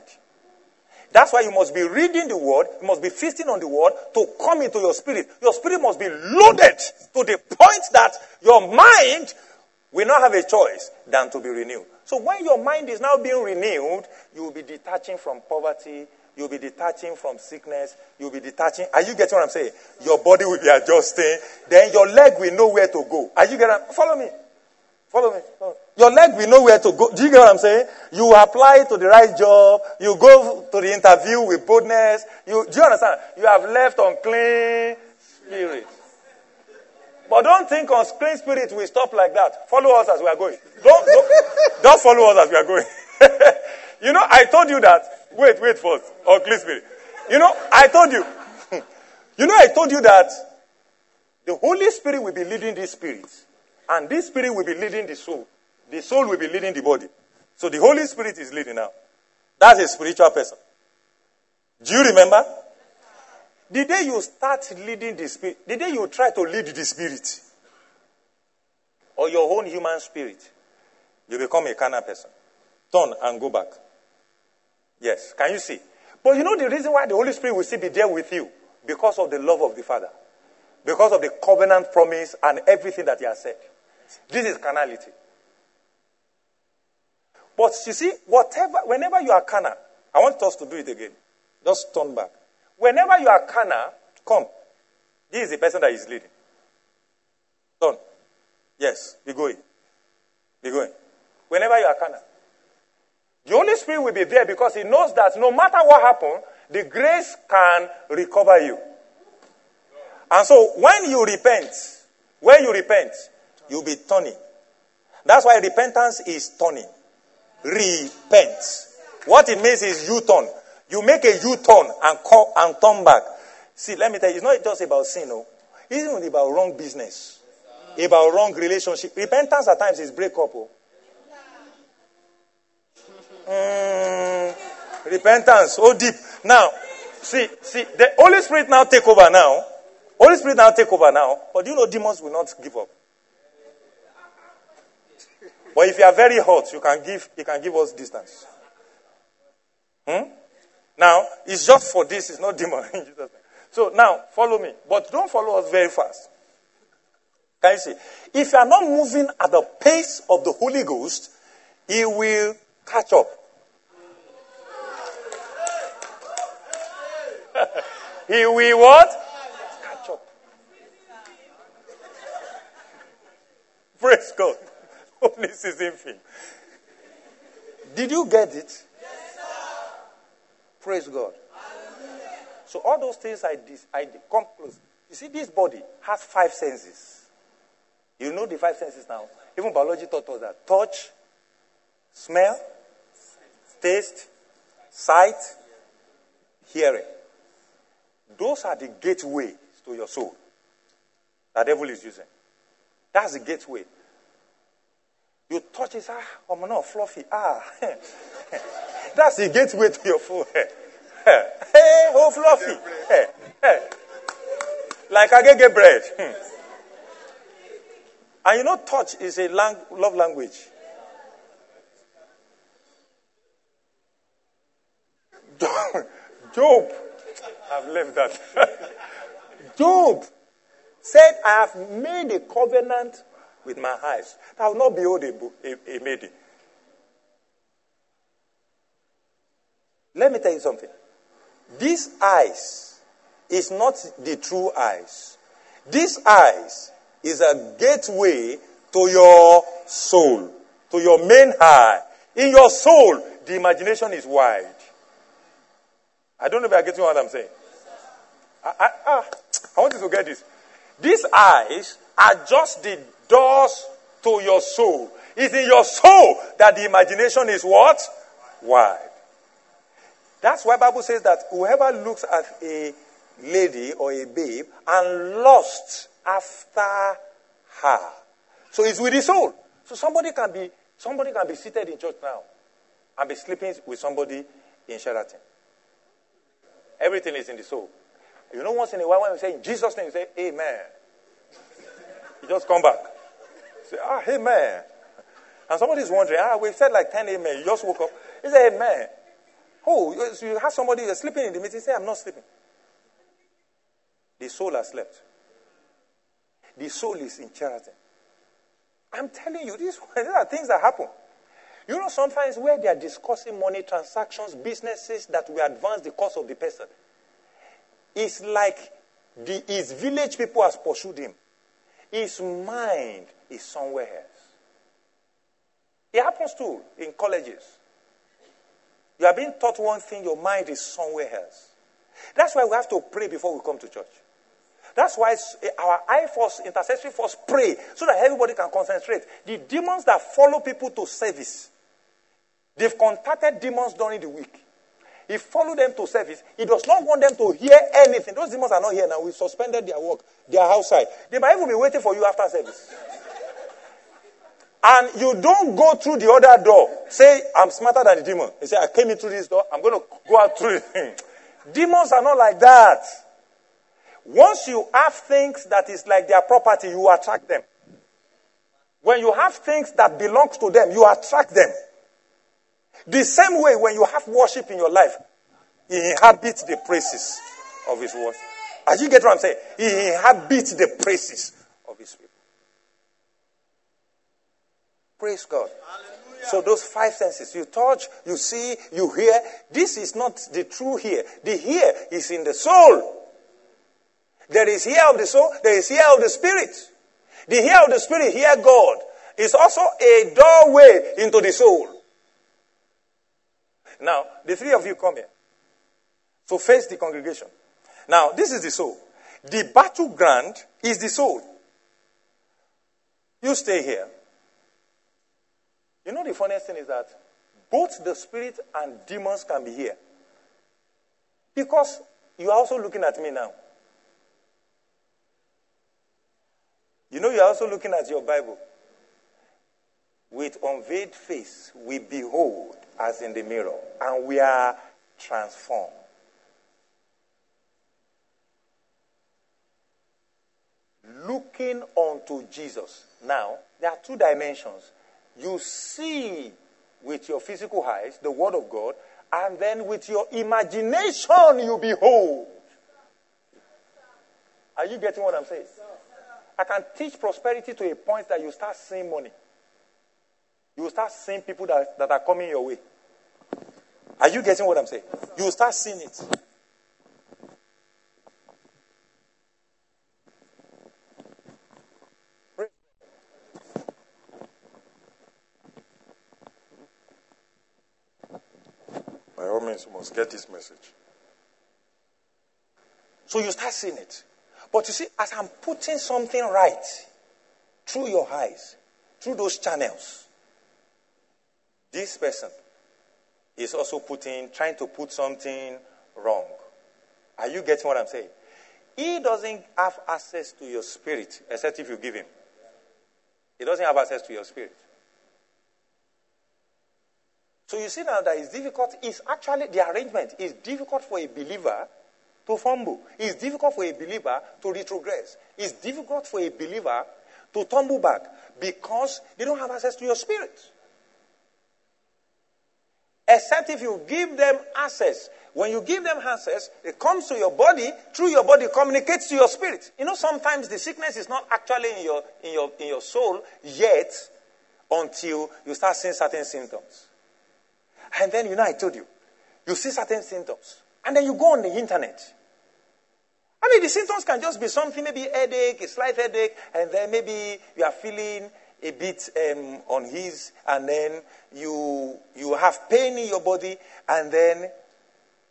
S2: That's why you must be reading the word, you must be feasting on the word to come into your spirit. Your spirit must be loaded to the point that your mind will not have a choice than to be renewed. So when your mind is now being renewed, you will be detaching from poverty, you'll be detaching from sickness, you'll be detaching. Are you getting what I'm saying? Your body will be adjusting, then your leg will know where to go. Are you getting follow me? Follow me. Follow me. Your leg will know where to go. Do you get what I'm saying? You apply to the right job, you go to the interview with boldness. You do you understand? You have left unclean spirit. But don't think on clean spirit we stop like that. Follow us as we are going. Don't, don't, don't follow us as we are going. you know, I told you that. Wait, wait first. Unclean spirit. You know, I told you. you know, I told you that the Holy Spirit will be leading this spirit. And this spirit will be leading the soul. The soul will be leading the body. So the Holy Spirit is leading now. That's a spiritual person. Do you remember? The day you start leading the spirit, the day you try to lead the spirit, or your own human spirit, you become a carnal person. Turn and go back. Yes. Can you see? But you know the reason why the Holy Spirit will still be there with you? Because of the love of the Father. Because of the covenant promise and everything that He has said. This is carnality. But you see, whatever, whenever you are carnal, I want us to do it again. Just turn back. Whenever you are carnal, come. This is the person that is leading. Turn. Yes, be going. Be going. Whenever you are carnal. The Holy Spirit will be there because He knows that no matter what happens, the grace can recover you. And so when you repent, when you repent, you'll be turning. That's why repentance is turning. Repent. What it means is U turn. You make a U-turn and call, and turn back. See, let me tell you, it's not just about sin, no. It's even about wrong business, about wrong relationship. Repentance at times is breakup. Oh. Mm, repentance, oh deep. Now, see, see, the Holy Spirit now take over now. Holy Spirit now take over now. But you know demons will not give up. But if you are very hot, you can give, you can give us distance. Hmm? Now, it's just for this, it's not demon. so now, follow me. But don't follow us very fast. Can you see? If you are not moving at the pace of the Holy Ghost, he will catch up. he will what? Catch up. Praise God. Only season film. Did you get it? Praise God. So all those things I did, I did, come close. You see, this body has five senses. You know the five senses now. Even biology taught us that touch, smell, taste, sight, hearing. Those are the gateways to your soul that devil is using. That's the gateway. You touch it, ah, I'm not fluffy. Ah, That's the gateway to your forehead. Hey, oh fluffy. Hey, hey. Like I get bread. Hmm. And you know, touch is a lang- love language. Job, I've left that. Job said, I have made a covenant with my eyes. I will not behold a, a, a maiden. Let me tell you something. This eyes is not the true eyes. This eyes is a gateway to your soul, to your main eye. In your soul, the imagination is wide. I don't know if you're getting what I'm saying. I, I, ah, I want you to get this. These eyes are just the doors to your soul. It's in your soul that the imagination is what? Wide. That's why Bible says that whoever looks at a lady or a babe and lusts after her. So it's with the soul. So somebody can be somebody can be seated in church now and be sleeping with somebody in Sheraton. Everything is in the soul. You know, once in a while when we say in Jesus' name, you say Amen. you just come back. Say, ah, Amen. And somebody is wondering, ah, we've said like 10 Amen. You just woke up. He said Amen. Oh, you have somebody you're sleeping in the meeting, say, I'm not sleeping. The soul has slept. The soul is in charity. I'm telling you, these, these are things that happen. You know, sometimes where they are discussing money transactions, businesses that will advance the cause of the person, it's like the, his village people has pursued him. His mind is somewhere else. It happens too in colleges. You are being taught one thing, your mind is somewhere else. That's why we have to pray before we come to church. That's why eh, our I force, intercessory force, pray so that everybody can concentrate. The demons that follow people to service, they've contacted demons during the week. He followed them to service. He does not want them to hear anything. Those demons are not here now. We suspended their work. They are outside. They might even be waiting for you after service. And you don't go through the other door. Say, I'm smarter than the demon. He say, I came in through this door. I'm going to go out through it. Demons are not like that. Once you have things that is like their property, you attract them. When you have things that belongs to them, you attract them. The same way when you have worship in your life, he inhabits the praises of his worship. As you get what I'm saying, he inhabits the praises of his people. Praise God. Hallelujah. So those five senses, you touch, you see, you hear. This is not the true hear. The hear is in the soul. There is hear of the soul, there is hear of the spirit. The hear of the spirit, hear God, is also a doorway into the soul. Now, the three of you come here. So face the congregation. Now, this is the soul. The battleground is the soul. You stay here. You know, the funniest thing is that both the spirit and demons can be here. Because you are also looking at me now. You know, you are also looking at your Bible. With unveiled face, we behold as in the mirror, and we are transformed. Looking unto Jesus. Now, there are two dimensions. You see with your physical eyes the Word of God, and then with your imagination you behold. Are you getting what I'm saying? I can teach prosperity to a point that you start seeing money. You start seeing people that, that are coming your way. Are you getting what I'm saying? You start seeing it. You must get this message. So you start seeing it. But you see, as I'm putting something right through your eyes, through those channels, this person is also putting, trying to put something wrong. Are you getting what I'm saying? He doesn't have access to your spirit except if you give him. He doesn't have access to your spirit. So you see now that it's difficult. It's actually the arrangement is difficult for a believer to fumble. It's difficult for a believer to retrogress. It's difficult for a believer to tumble back because they don't have access to your spirit. Except if you give them access. When you give them access, it comes to your body, through your body, communicates to your spirit. You know, sometimes the sickness is not actually in your, in your, in your soul yet until you start seeing certain symptoms. And then, you know, I told you, you see certain symptoms. And then you go on the internet. I mean, the symptoms can just be something, maybe headache, a slight headache, and then maybe you are feeling a bit um, on his, and then you you have pain in your body, and then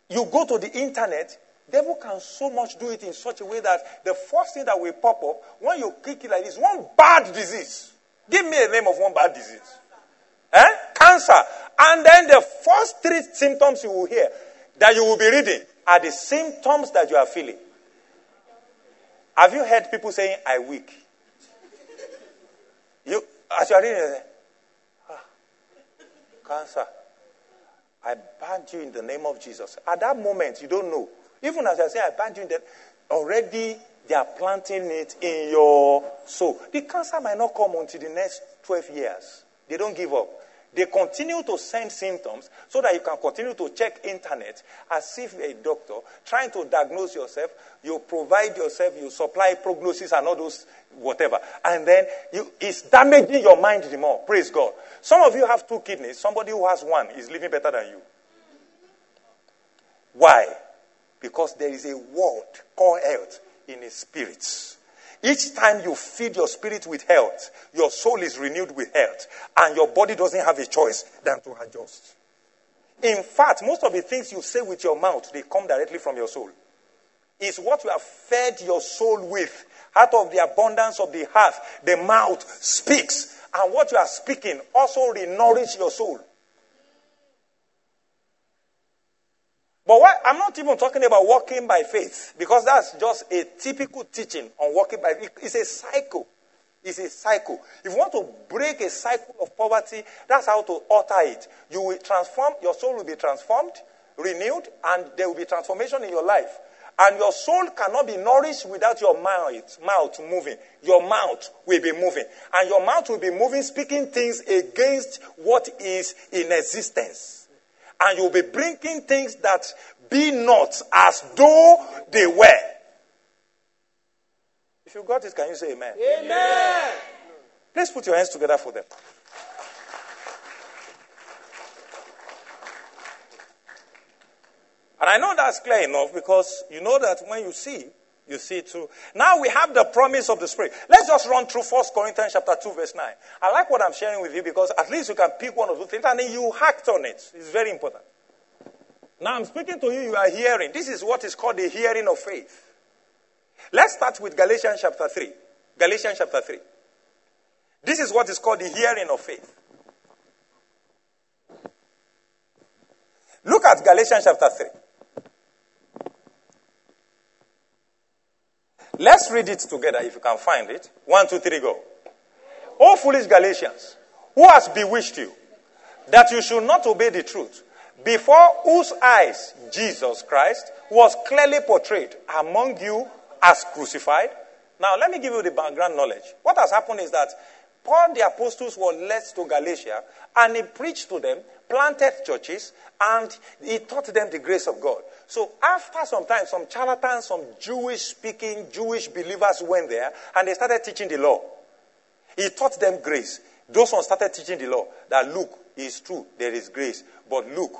S2: you go to the internet. Devil can so much do it in such a way that the first thing that will pop up when you click it like this, one bad disease. Give me a name of one bad disease. Eh? Cancer. And then the first three symptoms you will hear that you will be reading are the symptoms that you are feeling. Have you heard people saying, I weak? You, as you are reading, ah, cancer. I ban you in the name of Jesus. At that moment, you don't know. Even as I say, I ban you in the, already they are planting it in your soul. The cancer might not come until the next 12 years. They don't give up. They continue to send symptoms so that you can continue to check internet as if a doctor, trying to diagnose yourself. You provide yourself, you supply prognosis and all those whatever. And then you, it's damaging your mind the more. Praise God. Some of you have two kidneys. Somebody who has one is living better than you. Why? Because there is a word called health in his spirits. Each time you feed your spirit with health, your soul is renewed with health, and your body doesn't have a choice than to adjust. In fact, most of the things you say with your mouth, they come directly from your soul. It's what you have fed your soul with. Out of the abundance of the heart, the mouth speaks. And what you are speaking also renourish your soul. But I'm not even talking about walking by faith because that's just a typical teaching on walking by faith. It's a cycle. It's a cycle. If you want to break a cycle of poverty, that's how to alter it. You will transform, your soul will be transformed, renewed, and there will be transformation in your life. And your soul cannot be nourished without your mouth, mouth moving. Your mouth will be moving. And your mouth will be moving, speaking things against what is in existence and you'll be bringing things that be not as though they were. If you got it, can you say amen?
S3: Amen.
S2: Let's put your hands together for them. And I know that's clear enough because you know that when you see, you see too. Now we have the promise of the Spirit. Let's just run through 1 Corinthians chapter 2, verse 9. I like what I'm sharing with you because at least you can pick one of those things and then you act on it. It's very important. Now I'm speaking to you, you are hearing. This is what is called the hearing of faith. Let's start with Galatians chapter 3. Galatians chapter 3. This is what is called the hearing of faith. Look at Galatians chapter 3. Let's read it together if you can find it. One, two, three, go. O foolish Galatians, who has bewitched you that you should not obey the truth, before whose eyes Jesus Christ was clearly portrayed among you as crucified? Now, let me give you the background knowledge. What has happened is that Paul the apostles was led to Galatia and he preached to them, planted churches, and he taught them the grace of God. So after some time, some charlatans, some Jewish speaking Jewish believers went there and they started teaching the law. He taught them grace. Those ones started teaching the law that look, it's true, there is grace. But look,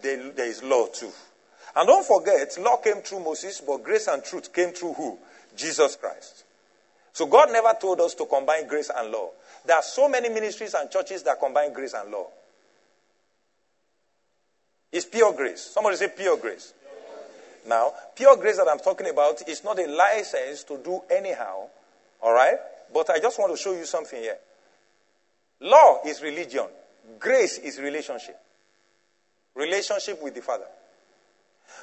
S2: there, there is law too. And don't forget, law came through Moses, but grace and truth came through who? Jesus Christ. So God never told us to combine grace and law. There are so many ministries and churches that combine grace and law. It's pure grace. Somebody say pure grace. Now, pure grace that I'm talking about is not a license to do anyhow, all right? But I just want to show you something here. Law is religion, grace is relationship. Relationship with the Father.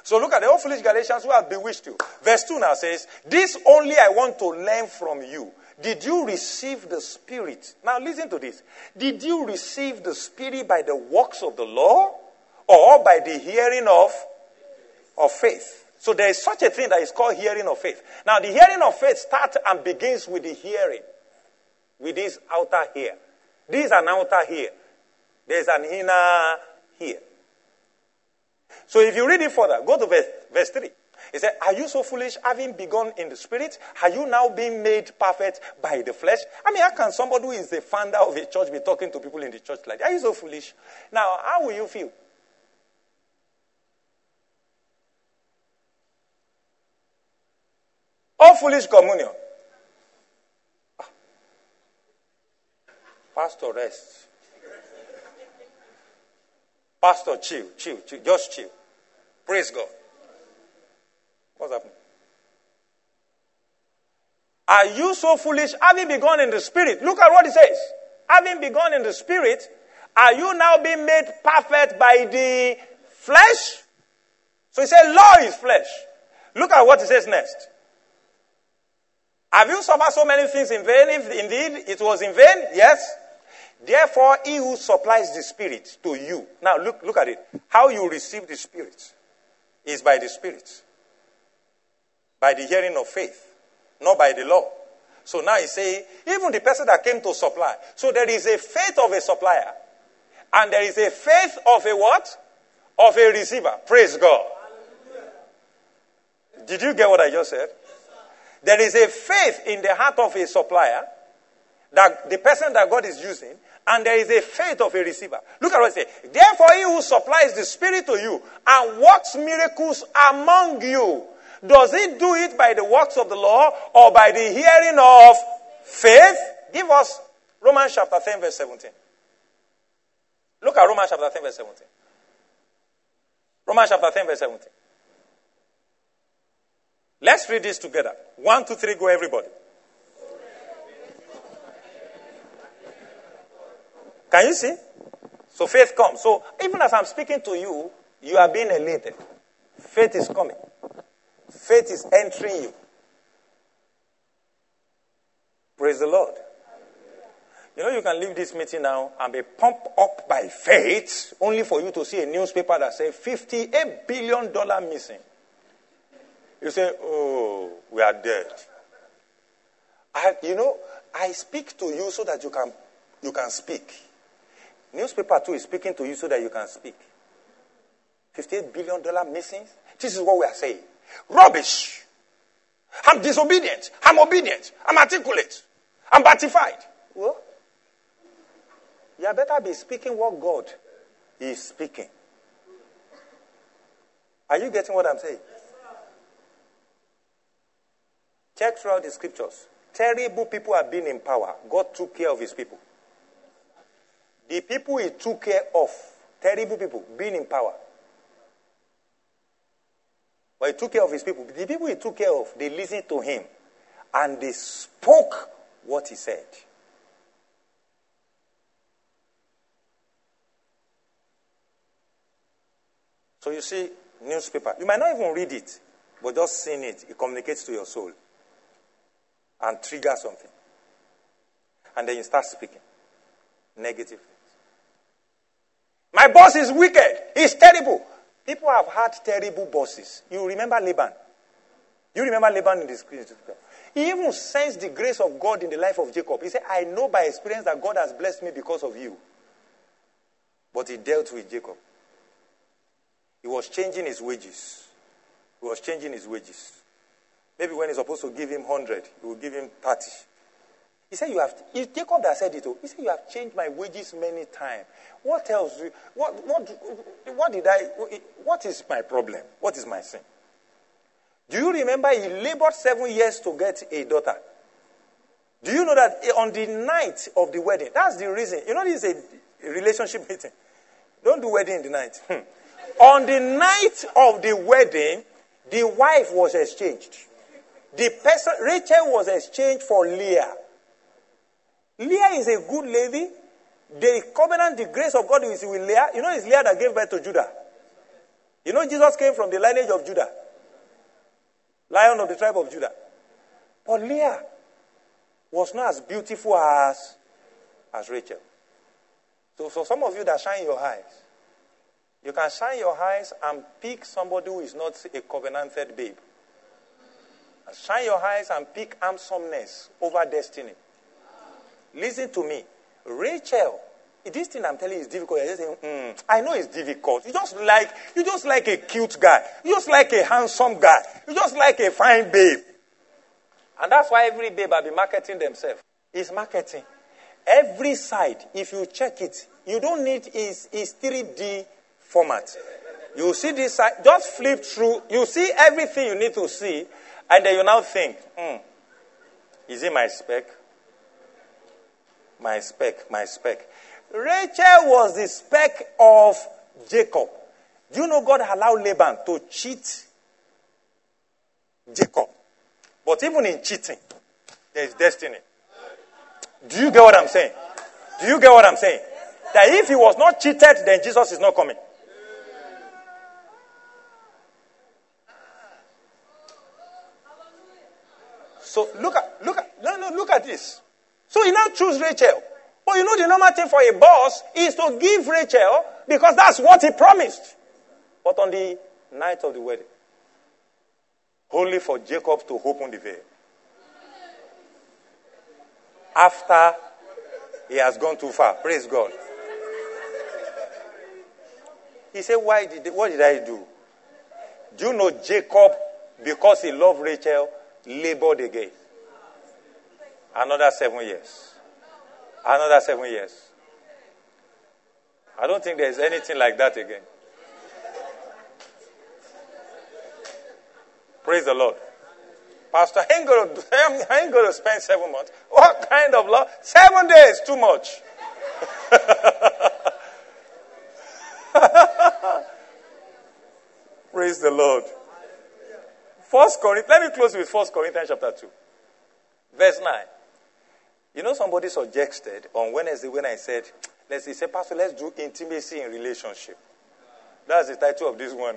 S2: So look at the old foolish Galatians who have bewitched you. Verse 2 now says, This only I want to learn from you. Did you receive the Spirit? Now listen to this. Did you receive the Spirit by the works of the law or by the hearing of of faith. So there is such a thing that is called hearing of faith. Now, the hearing of faith starts and begins with the hearing, with this outer ear. This is an outer ear. There's an inner ear. So if you read it further, go to verse, verse 3. He said, Are you so foolish, having begun in the spirit? Are you now being made perfect by the flesh? I mean, how can somebody who is the founder of a church be talking to people in the church like that? Are you so foolish? Now, how will you feel? All foolish communion. Pastor, rest. Pastor, chill, chill, chill, just chill. Praise God. What's happening? Are you so foolish? Having begun in the spirit, look at what he says. Having begun in the spirit, are you now being made perfect by the flesh? So he said, law is flesh. Look at what he says next. Have you suffered so many things in vain? If indeed it was in vain, yes. Therefore, he who supplies the Spirit to you. Now, look, look at it. How you receive the Spirit is by the Spirit, by the hearing of faith, not by the law. So now he say, even the person that came to supply. So there is a faith of a supplier, And there is a faith of a what? Of a receiver. Praise God. Did you get what I just said? There is a faith in the heart of a supplier, that the person that God is using, and there is a faith of a receiver. Look at what it says. Therefore, he who supplies the Spirit to you and works miracles among you, does he do it by the works of the law or by the hearing of faith? Give us Romans chapter 10, verse 17. Look at Romans chapter 10, verse 17. Romans chapter 10, verse 17. Let's read this together. One, two, three, go, everybody. Can you see? So faith comes. So even as I'm speaking to you, you are being elated. Faith is coming. Faith is entering you. Praise the Lord. You know, you can leave this meeting now and be pumped up by faith only for you to see a newspaper that says $58 billion missing. You say, oh, we are dead. I, you know, I speak to you so that you can, you can speak. Newspaper too is speaking to you so that you can speak. $58 billion missing. This is what we are saying. Rubbish. I'm disobedient. I'm obedient. I'm articulate. I'm batified. Well, you better be speaking what God is speaking. Are you getting what I'm saying? Check throughout the scriptures. Terrible people have been in power. God took care of his people. The people he took care of, terrible people, being in power. But he took care of his people. The people he took care of, they listened to him and they spoke what he said. So you see, newspaper. You might not even read it, but just seeing it, it communicates to your soul and trigger something. And then you start speaking negative things. My boss is wicked. He's terrible. People have had terrible bosses. You remember Laban? You remember Laban in the scripture? He even sensed the grace of God in the life of Jacob. He said, I know by experience that God has blessed me because of you. But he dealt with Jacob. He was changing his wages. He was changing his wages. Maybe when he's supposed to give him 100, he will give him 30. He said, You have, it's Jacob that said it. Oh. He said, You have changed my wages many times. What else? What, what, what did I, what is my problem? What is my sin? Do you remember he labored seven years to get a daughter? Do you know that on the night of the wedding, that's the reason. You know, this is a relationship meeting. Don't do wedding in the night. On the night of the wedding, the wife was exchanged. The person, Rachel was exchanged for Leah. Leah is a good lady. The covenant, the grace of God is with Leah. You know, it's Leah that gave birth to Judah. You know, Jesus came from the lineage of Judah, lion of the tribe of Judah. But Leah was not as beautiful as, as Rachel. So, for some of you that shine your eyes, you can shine your eyes and pick somebody who is not a covenanted babe. Shine your eyes and pick handsomeness over destiny. Listen to me. Rachel, this thing I'm telling you is difficult. You're just saying, mm, I know it's difficult. You just like you just like a cute guy. You just like a handsome guy. You just like a fine babe. And that's why every babe will be marketing themselves. It's marketing. Every side, if you check it, you don't need is is 3D format. You see this side, just flip through. You see everything you need to see, and then you now think, hmm, is it my spec? My spec, my spec. Rachel was the spec of Jacob. Do you know God allowed Laban to cheat Jacob? But even in cheating, there is destiny. Do you get what I'm saying? Do you get what I'm saying? That if he was not cheated, then Jesus is not coming. So look at look at no no look at this. So he now choose Rachel. But you know the normal thing for a boss is to give Rachel because that's what he promised. But on the night of the wedding, only for Jacob to open the veil. After he has gone too far. Praise God. He said, Why did what did I do? Do you know Jacob, because he loved Rachel, labored again? Another seven years. Another seven years. I don't think there's anything like that again. Praise the Lord. Pastor, I ain't going to, I ain't going to spend seven months. What kind of law? Seven days, too much. Praise the Lord. First Corinthians, let me close with First Corinthians chapter 2. Verse 9. You know, somebody suggested on Wednesday when I said, let's say, Pastor, let's do intimacy in relationship. That's the title of this one.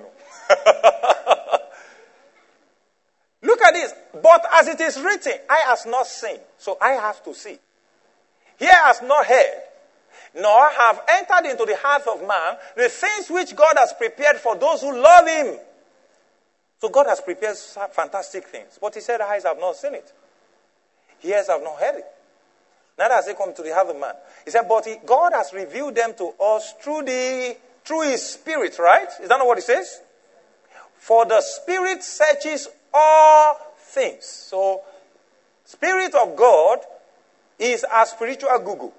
S2: Look at this. But as it is written, Eye has not seen, so I have to see. Here has not heard, nor have entered into the heart of man the things which God has prepared for those who love him. So God has prepared fantastic things. But he said, eyes have not seen it. Ears have not heard it. Neither has it come to the heart of man. He said, but he, God has revealed them to us through the through his spirit, right? Is that not what he says? For the spirit searches all things. So, spirit of God is a spiritual Google.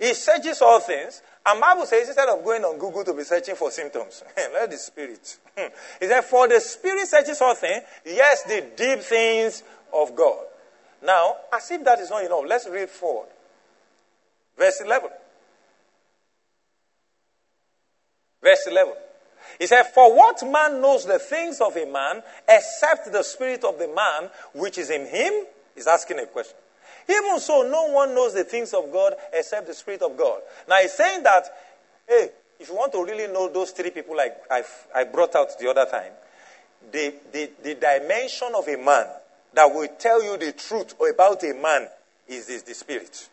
S2: He searches all things. And Bible says instead of going on Google to be searching for symptoms, let the spirit. Hmm. he said, For the spirit searches all things, yes, the deep things of God. Now, as if that is not enough, let's read forward. Verse 11. Verse 11. He said, For what man knows the things of a man except the spirit of the man which is in him? He's asking a question. Even so, no one knows the things of God except the Spirit of God. Now, he's saying that, hey, if you want to really know those three people like I, I brought out the other time, the, the, the dimension of a man that will tell you the truth about a man is this, the Spirit.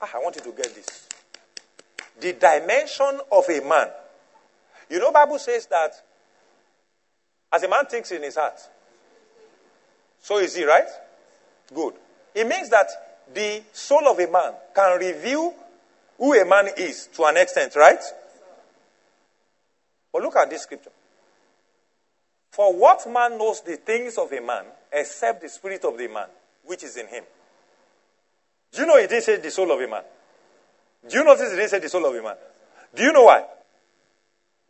S2: Ah, I want you to get this. The dimension of a man. You know, Bible says that as a man thinks in his heart, so is he, right? Good. It means that the soul of a man can reveal who a man is to an extent, right? But look at this scripture. For what man knows the things of a man except the spirit of the man which is in him? Do you know he didn't say the soul of a man? Do you notice he didn't say the soul of a man? Do you know why?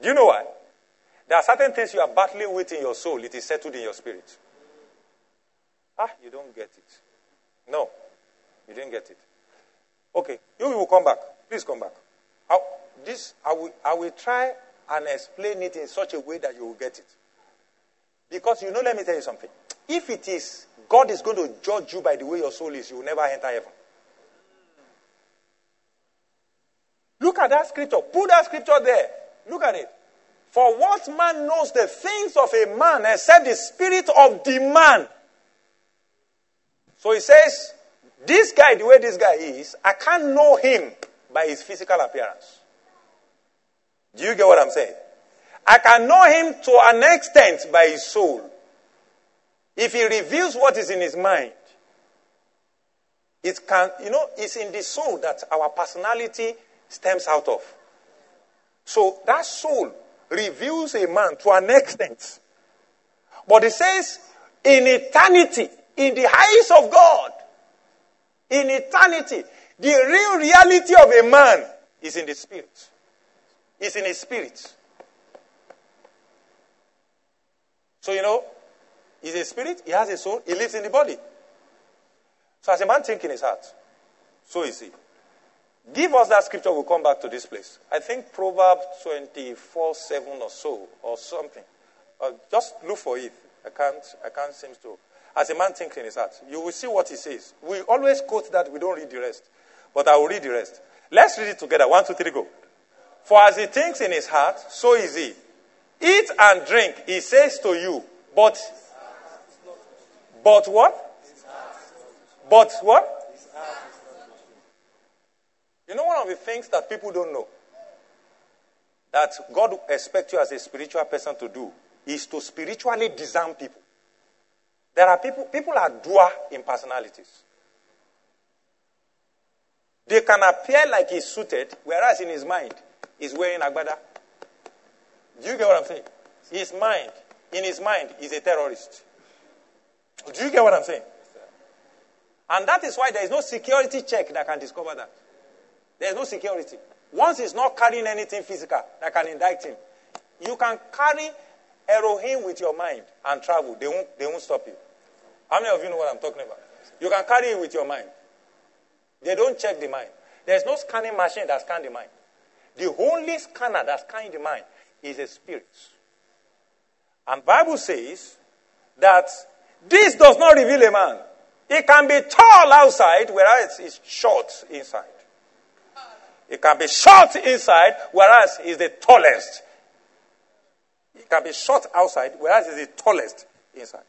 S2: Do you know why? There are certain things you are battling with in your soul, it is settled in your spirit. Ah, you don't get it. No, you didn't get it. Okay, you will come back. Please come back. I, this, I will, I will try and explain it in such a way that you will get it. Because you know, let me tell you something. If it is God is going to judge you by the way your soul is, you will never enter heaven. Look at that scripture. Put that scripture there. Look at it. For what man knows the things of a man except the spirit of the man? So he says, this guy, the way this guy is, I can't know him by his physical appearance. Do you get what I'm saying? I can know him to an extent by his soul. If he reveals what is in his mind, it can, you know, it's in the soul that our personality stems out of. So that soul reveals a man to an extent. But it says, in eternity, in the eyes of God, in eternity, the real reality of a man is in the spirit. Is in his spirit. So, you know, he's a spirit, he has a soul, he lives in the body. So, as a man thinks in his heart, so is he. Give us that scripture, we'll come back to this place. I think Proverbs 24 7 or so, or something. Uh, just look for it. I can't, I can't seem to. As a man thinks in his heart, you will see what he says. We always quote that, we don't read the rest. But I will read the rest. Let's read it together. One, two, three, go. For as he thinks in his heart, so is he. Eat and drink, he says to you. But, but what? But what? You know, one of the things that people don't know that God expects you as a spiritual person to do is to spiritually disarm people. There are people, people are dual in personalities. They can appear like he's suited, whereas in his mind, he's wearing agbada. Do you get what I'm saying? His mind, in his mind, is a terrorist. Do you get what I'm saying? And that is why there is no security check that can discover that. There is no security. Once he's not carrying anything physical that can indict him, you can carry heroin with your mind and travel. They won't, they won't stop you. How many of you know what I'm talking about? You can carry it with your mind. They don't check the mind. There's no scanning machine that scans the mind. The only scanner that scans the mind is a spirit. And Bible says that this does not reveal a man. It can be tall outside, whereas it's short inside. It can be short inside, whereas it's the tallest. It can be short outside, whereas it's the tallest inside.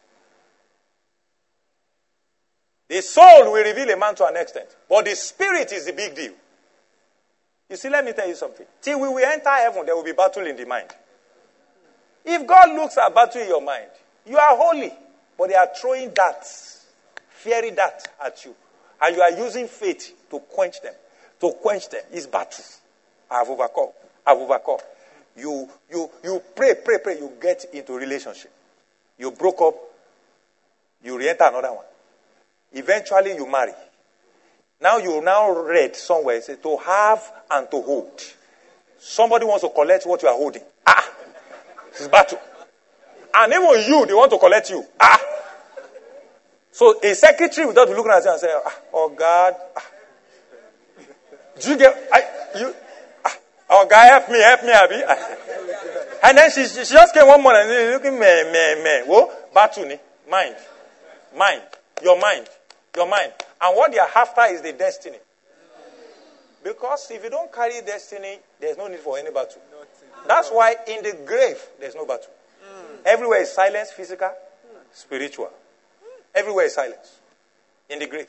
S2: The soul will reveal a man to an extent, but the spirit is the big deal. You see, let me tell you something. Till we will enter heaven, there will be battle in the mind. If God looks at battle in your mind, you are holy, but they are throwing darts, fiery darts at you, and you are using faith to quench them. To quench them is battle. I've overcome. I've overcome. You, you, you pray, pray, pray. You get into relationship. You broke up. You re-enter another one. Eventually, you marry. Now you now read somewhere say to have and to hold. Somebody wants to collect what you are holding. Ah, it's battle. And even you, they want to collect you. Ah. So a secretary without looking at you and say, ah, "Oh God, ah. do you get? I, you, oh God, help me, help me, Abby." And then she, she just came one morning and looking me, me, me. Whoa, battle, mind, mind, your mind. Your mind. And what they are after is the destiny. Because if you don't carry destiny, there's no need for any battle. That's why in the grave, there's no battle. Everywhere is silence, physical, spiritual. Everywhere is silence. In the grave.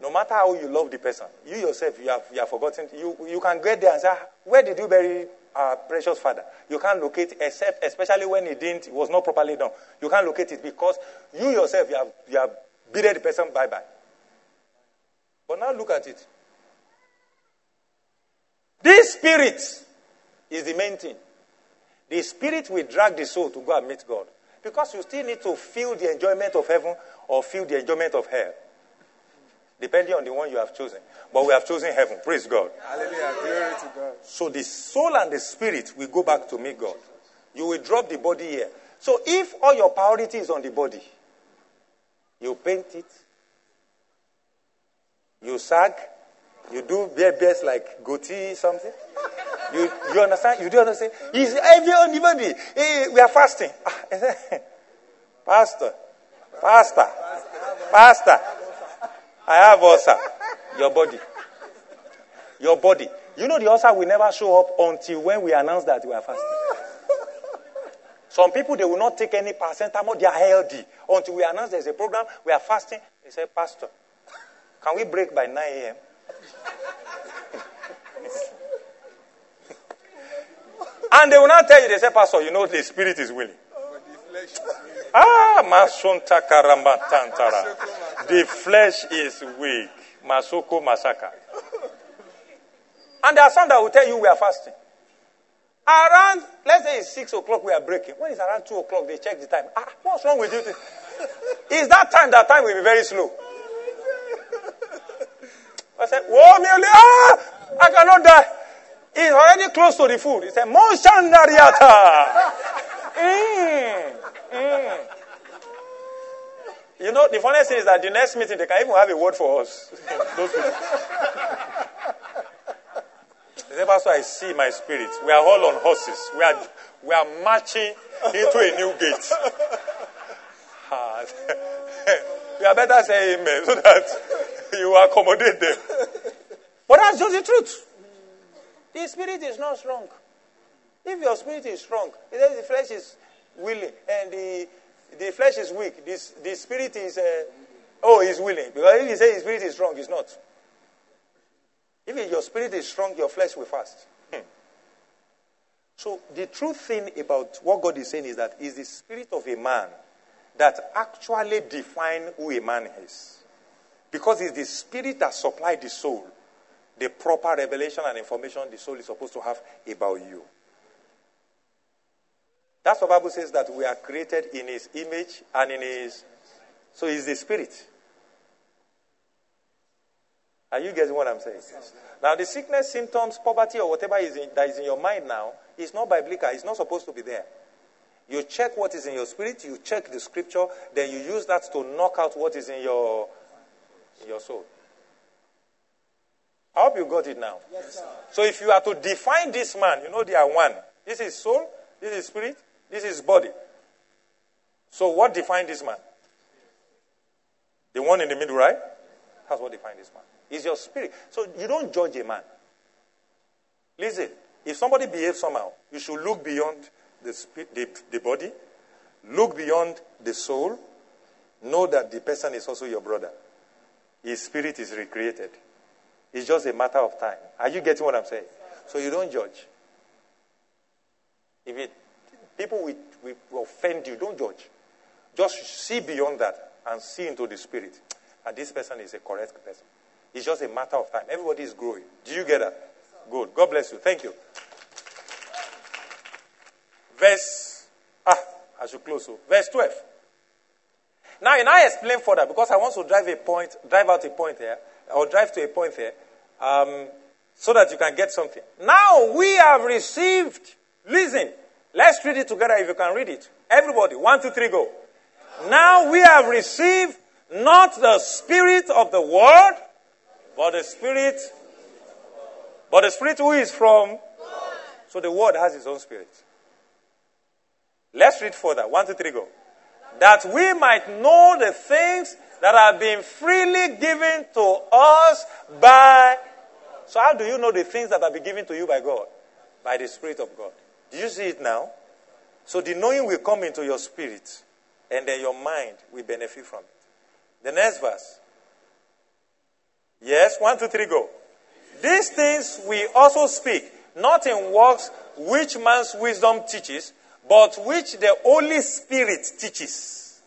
S2: No matter how you love the person, you yourself, you have, you have forgotten. You, you can get there and say, ah, Where did you bury our precious father? You can't locate except, especially when it didn't, it was not properly done. You can't locate it because you yourself, you have, you have beaten the person bye bye. But now look at it. This spirit is the main thing. The spirit will drag the soul to go and meet God. Because you still need to feel the enjoyment of heaven or feel the enjoyment of hell depending on the one you have chosen. But we have chosen heaven. Praise God.
S3: Hallelujah. Glory to God.
S2: So the soul and the spirit will go back to meet God. You will drop the body here. So if all your priority is on the body, you paint it, you sag, you do bear bears like goatee something. You, you understand? You do understand? Is every anybody? Hey, we are fasting. Pastor, pastor, pastor. I have ulcer. Your body. Your body. You know the ulcer will never show up until when we announce that we are fasting. Some people, they will not take any paracetamol. They are healthy. Until we announce there's a program, we are fasting. They say, Pastor, can we break by 9 a.m.? and they will not tell you, they say, Pastor, you know the spirit is willing. Ah, Masunta Karambatantara. The flesh is weak. Masoko Masaka. And there are some that will tell you we are fasting. Around, let's say it's 6 o'clock, we are breaking. When it's around 2 o'clock, they check the time. Ah, what's wrong with you? Is that time, that time will be very slow. I said, Whoa, me ah, I cannot die. It's already close to the food. He said, Monshandariata. Mm, mm. You know, the funniest thing is that the next meeting, they can even have a word for us. Those people. They say, Pastor, I see my spirit. We are all on horses. We are, we are marching into a new gate. you are better say amen so that you accommodate them. But that's just the truth. The spirit is not strong. If your spirit is strong, then the flesh is willing and the the flesh is weak. This, the spirit is, uh, oh, he's willing. Because if you say his spirit is strong, he's not. If your spirit is strong, your flesh will fast. Hmm. So the true thing about what God is saying is that is the spirit of a man that actually define who a man is. Because it's the spirit that supplied the soul the proper revelation and information the soul is supposed to have about you. That's what the Bible says that we are created in his image and in his so he's the spirit. Are you getting what I'm saying? Now, the sickness, symptoms, poverty, or whatever is in, that is in your mind now is not biblical. It's not supposed to be there. You check what is in your spirit, you check the scripture, then you use that to knock out what is in your, in your soul. I hope you got it now.
S3: Yes,
S2: so if you are to define this man, you know they are one. This is soul, this is spirit, this is body. So what defines this man? The one in the middle, right? That's what defines this man. Is your spirit. So you don't judge a man. Listen, if somebody behaves somehow, you should look beyond the, the, the body, look beyond the soul, know that the person is also your brother. His spirit is recreated. It's just a matter of time. Are you getting what I'm saying? So you don't judge. If it, people will, will offend you, don't judge. Just see beyond that and see into the spirit. And this person is a correct person. It's just a matter of time. Everybody is growing. Do you get that? Good. God bless you. Thank you. Verse, ah, I should close. So. Verse 12. Now, and I explain further because I want to drive a point, drive out a point here, or drive to a point here, um, so that you can get something. Now we have received, listen, let's read it together if you can read it. Everybody, one, two, three, go. Now we have received not the spirit of the world, but the spirit, but the spirit who is from. God. So the word has its own spirit. Let's read further. One, two, three, go. That we might know the things that have been freely given to us by. So, how do you know the things that have been given to you by God? By the Spirit of God. Do you see it now? So, the knowing will come into your spirit, and then your mind will benefit from it. The next verse. Yes, one, two, three, go. These things we also speak, not in works which man's wisdom teaches, but which the Holy Spirit teaches.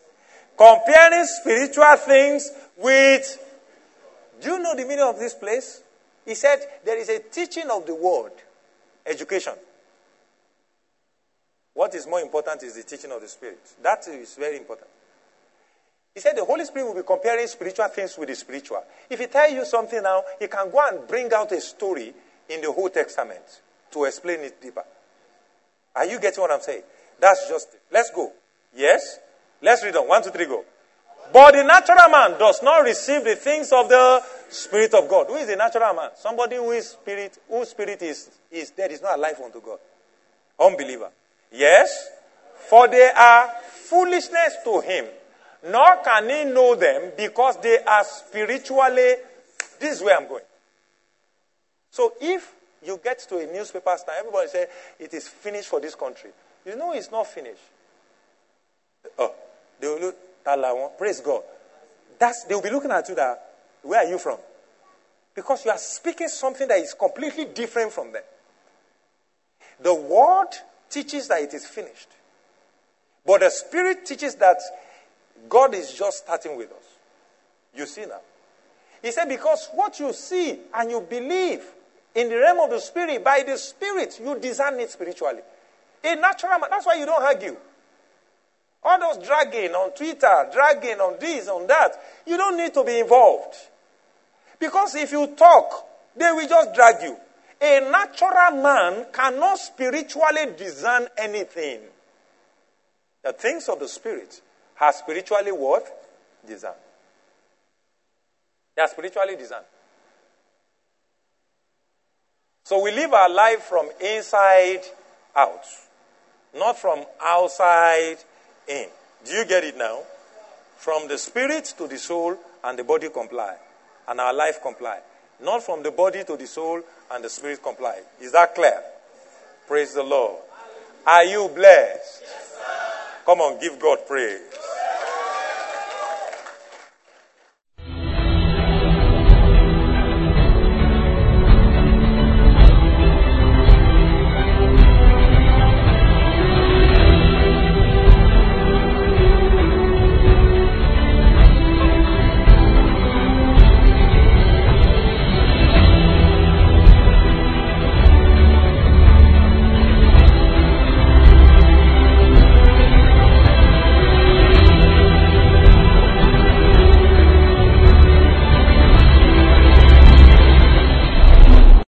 S2: Comparing spiritual things with. Do you know the meaning of this place? He said there is a teaching of the word, education. What is more important is the teaching of the Spirit. That is very important. He said the Holy Spirit will be comparing spiritual things with the spiritual. If he tell you something now, he can go and bring out a story in the Old Testament to explain it deeper. Are you getting what I'm saying? That's just it. Let's go. Yes? Let's read on. One, two, three, go. But the natural man does not receive the things of the Spirit of God. Who is the natural man? Somebody who is spirit, whose spirit is, is dead, is not alive unto God. Unbeliever. Yes? For they are foolishness to him. Nor can he know them because they are spiritually. This is where I'm going. So if you get to a newspaper stand, everybody say it is finished for this country. You know it's not finished. Oh, they will look, praise God. That's, they will be looking at you that, where are you from? Because you are speaking something that is completely different from them. The word teaches that it is finished. But the spirit teaches that God is just starting with us. You see now. He said, because what you see and you believe in the realm of the spirit, by the spirit, you discern it spiritually. A natural man. That's why you don't argue. All those dragging on Twitter, dragging on this, on that, you don't need to be involved. Because if you talk, they will just drag you. A natural man cannot spiritually discern anything. The things of the spirit are spiritually what? Discerned. They are spiritually discerned. So we live our life from inside out. Not from outside in. Do you get it now? From the spirit to the soul and the body comply. And our life comply. Not from the body to the soul and the spirit comply. Is that clear? Praise the Lord. Are you blessed? Yes, Come on, give God praise.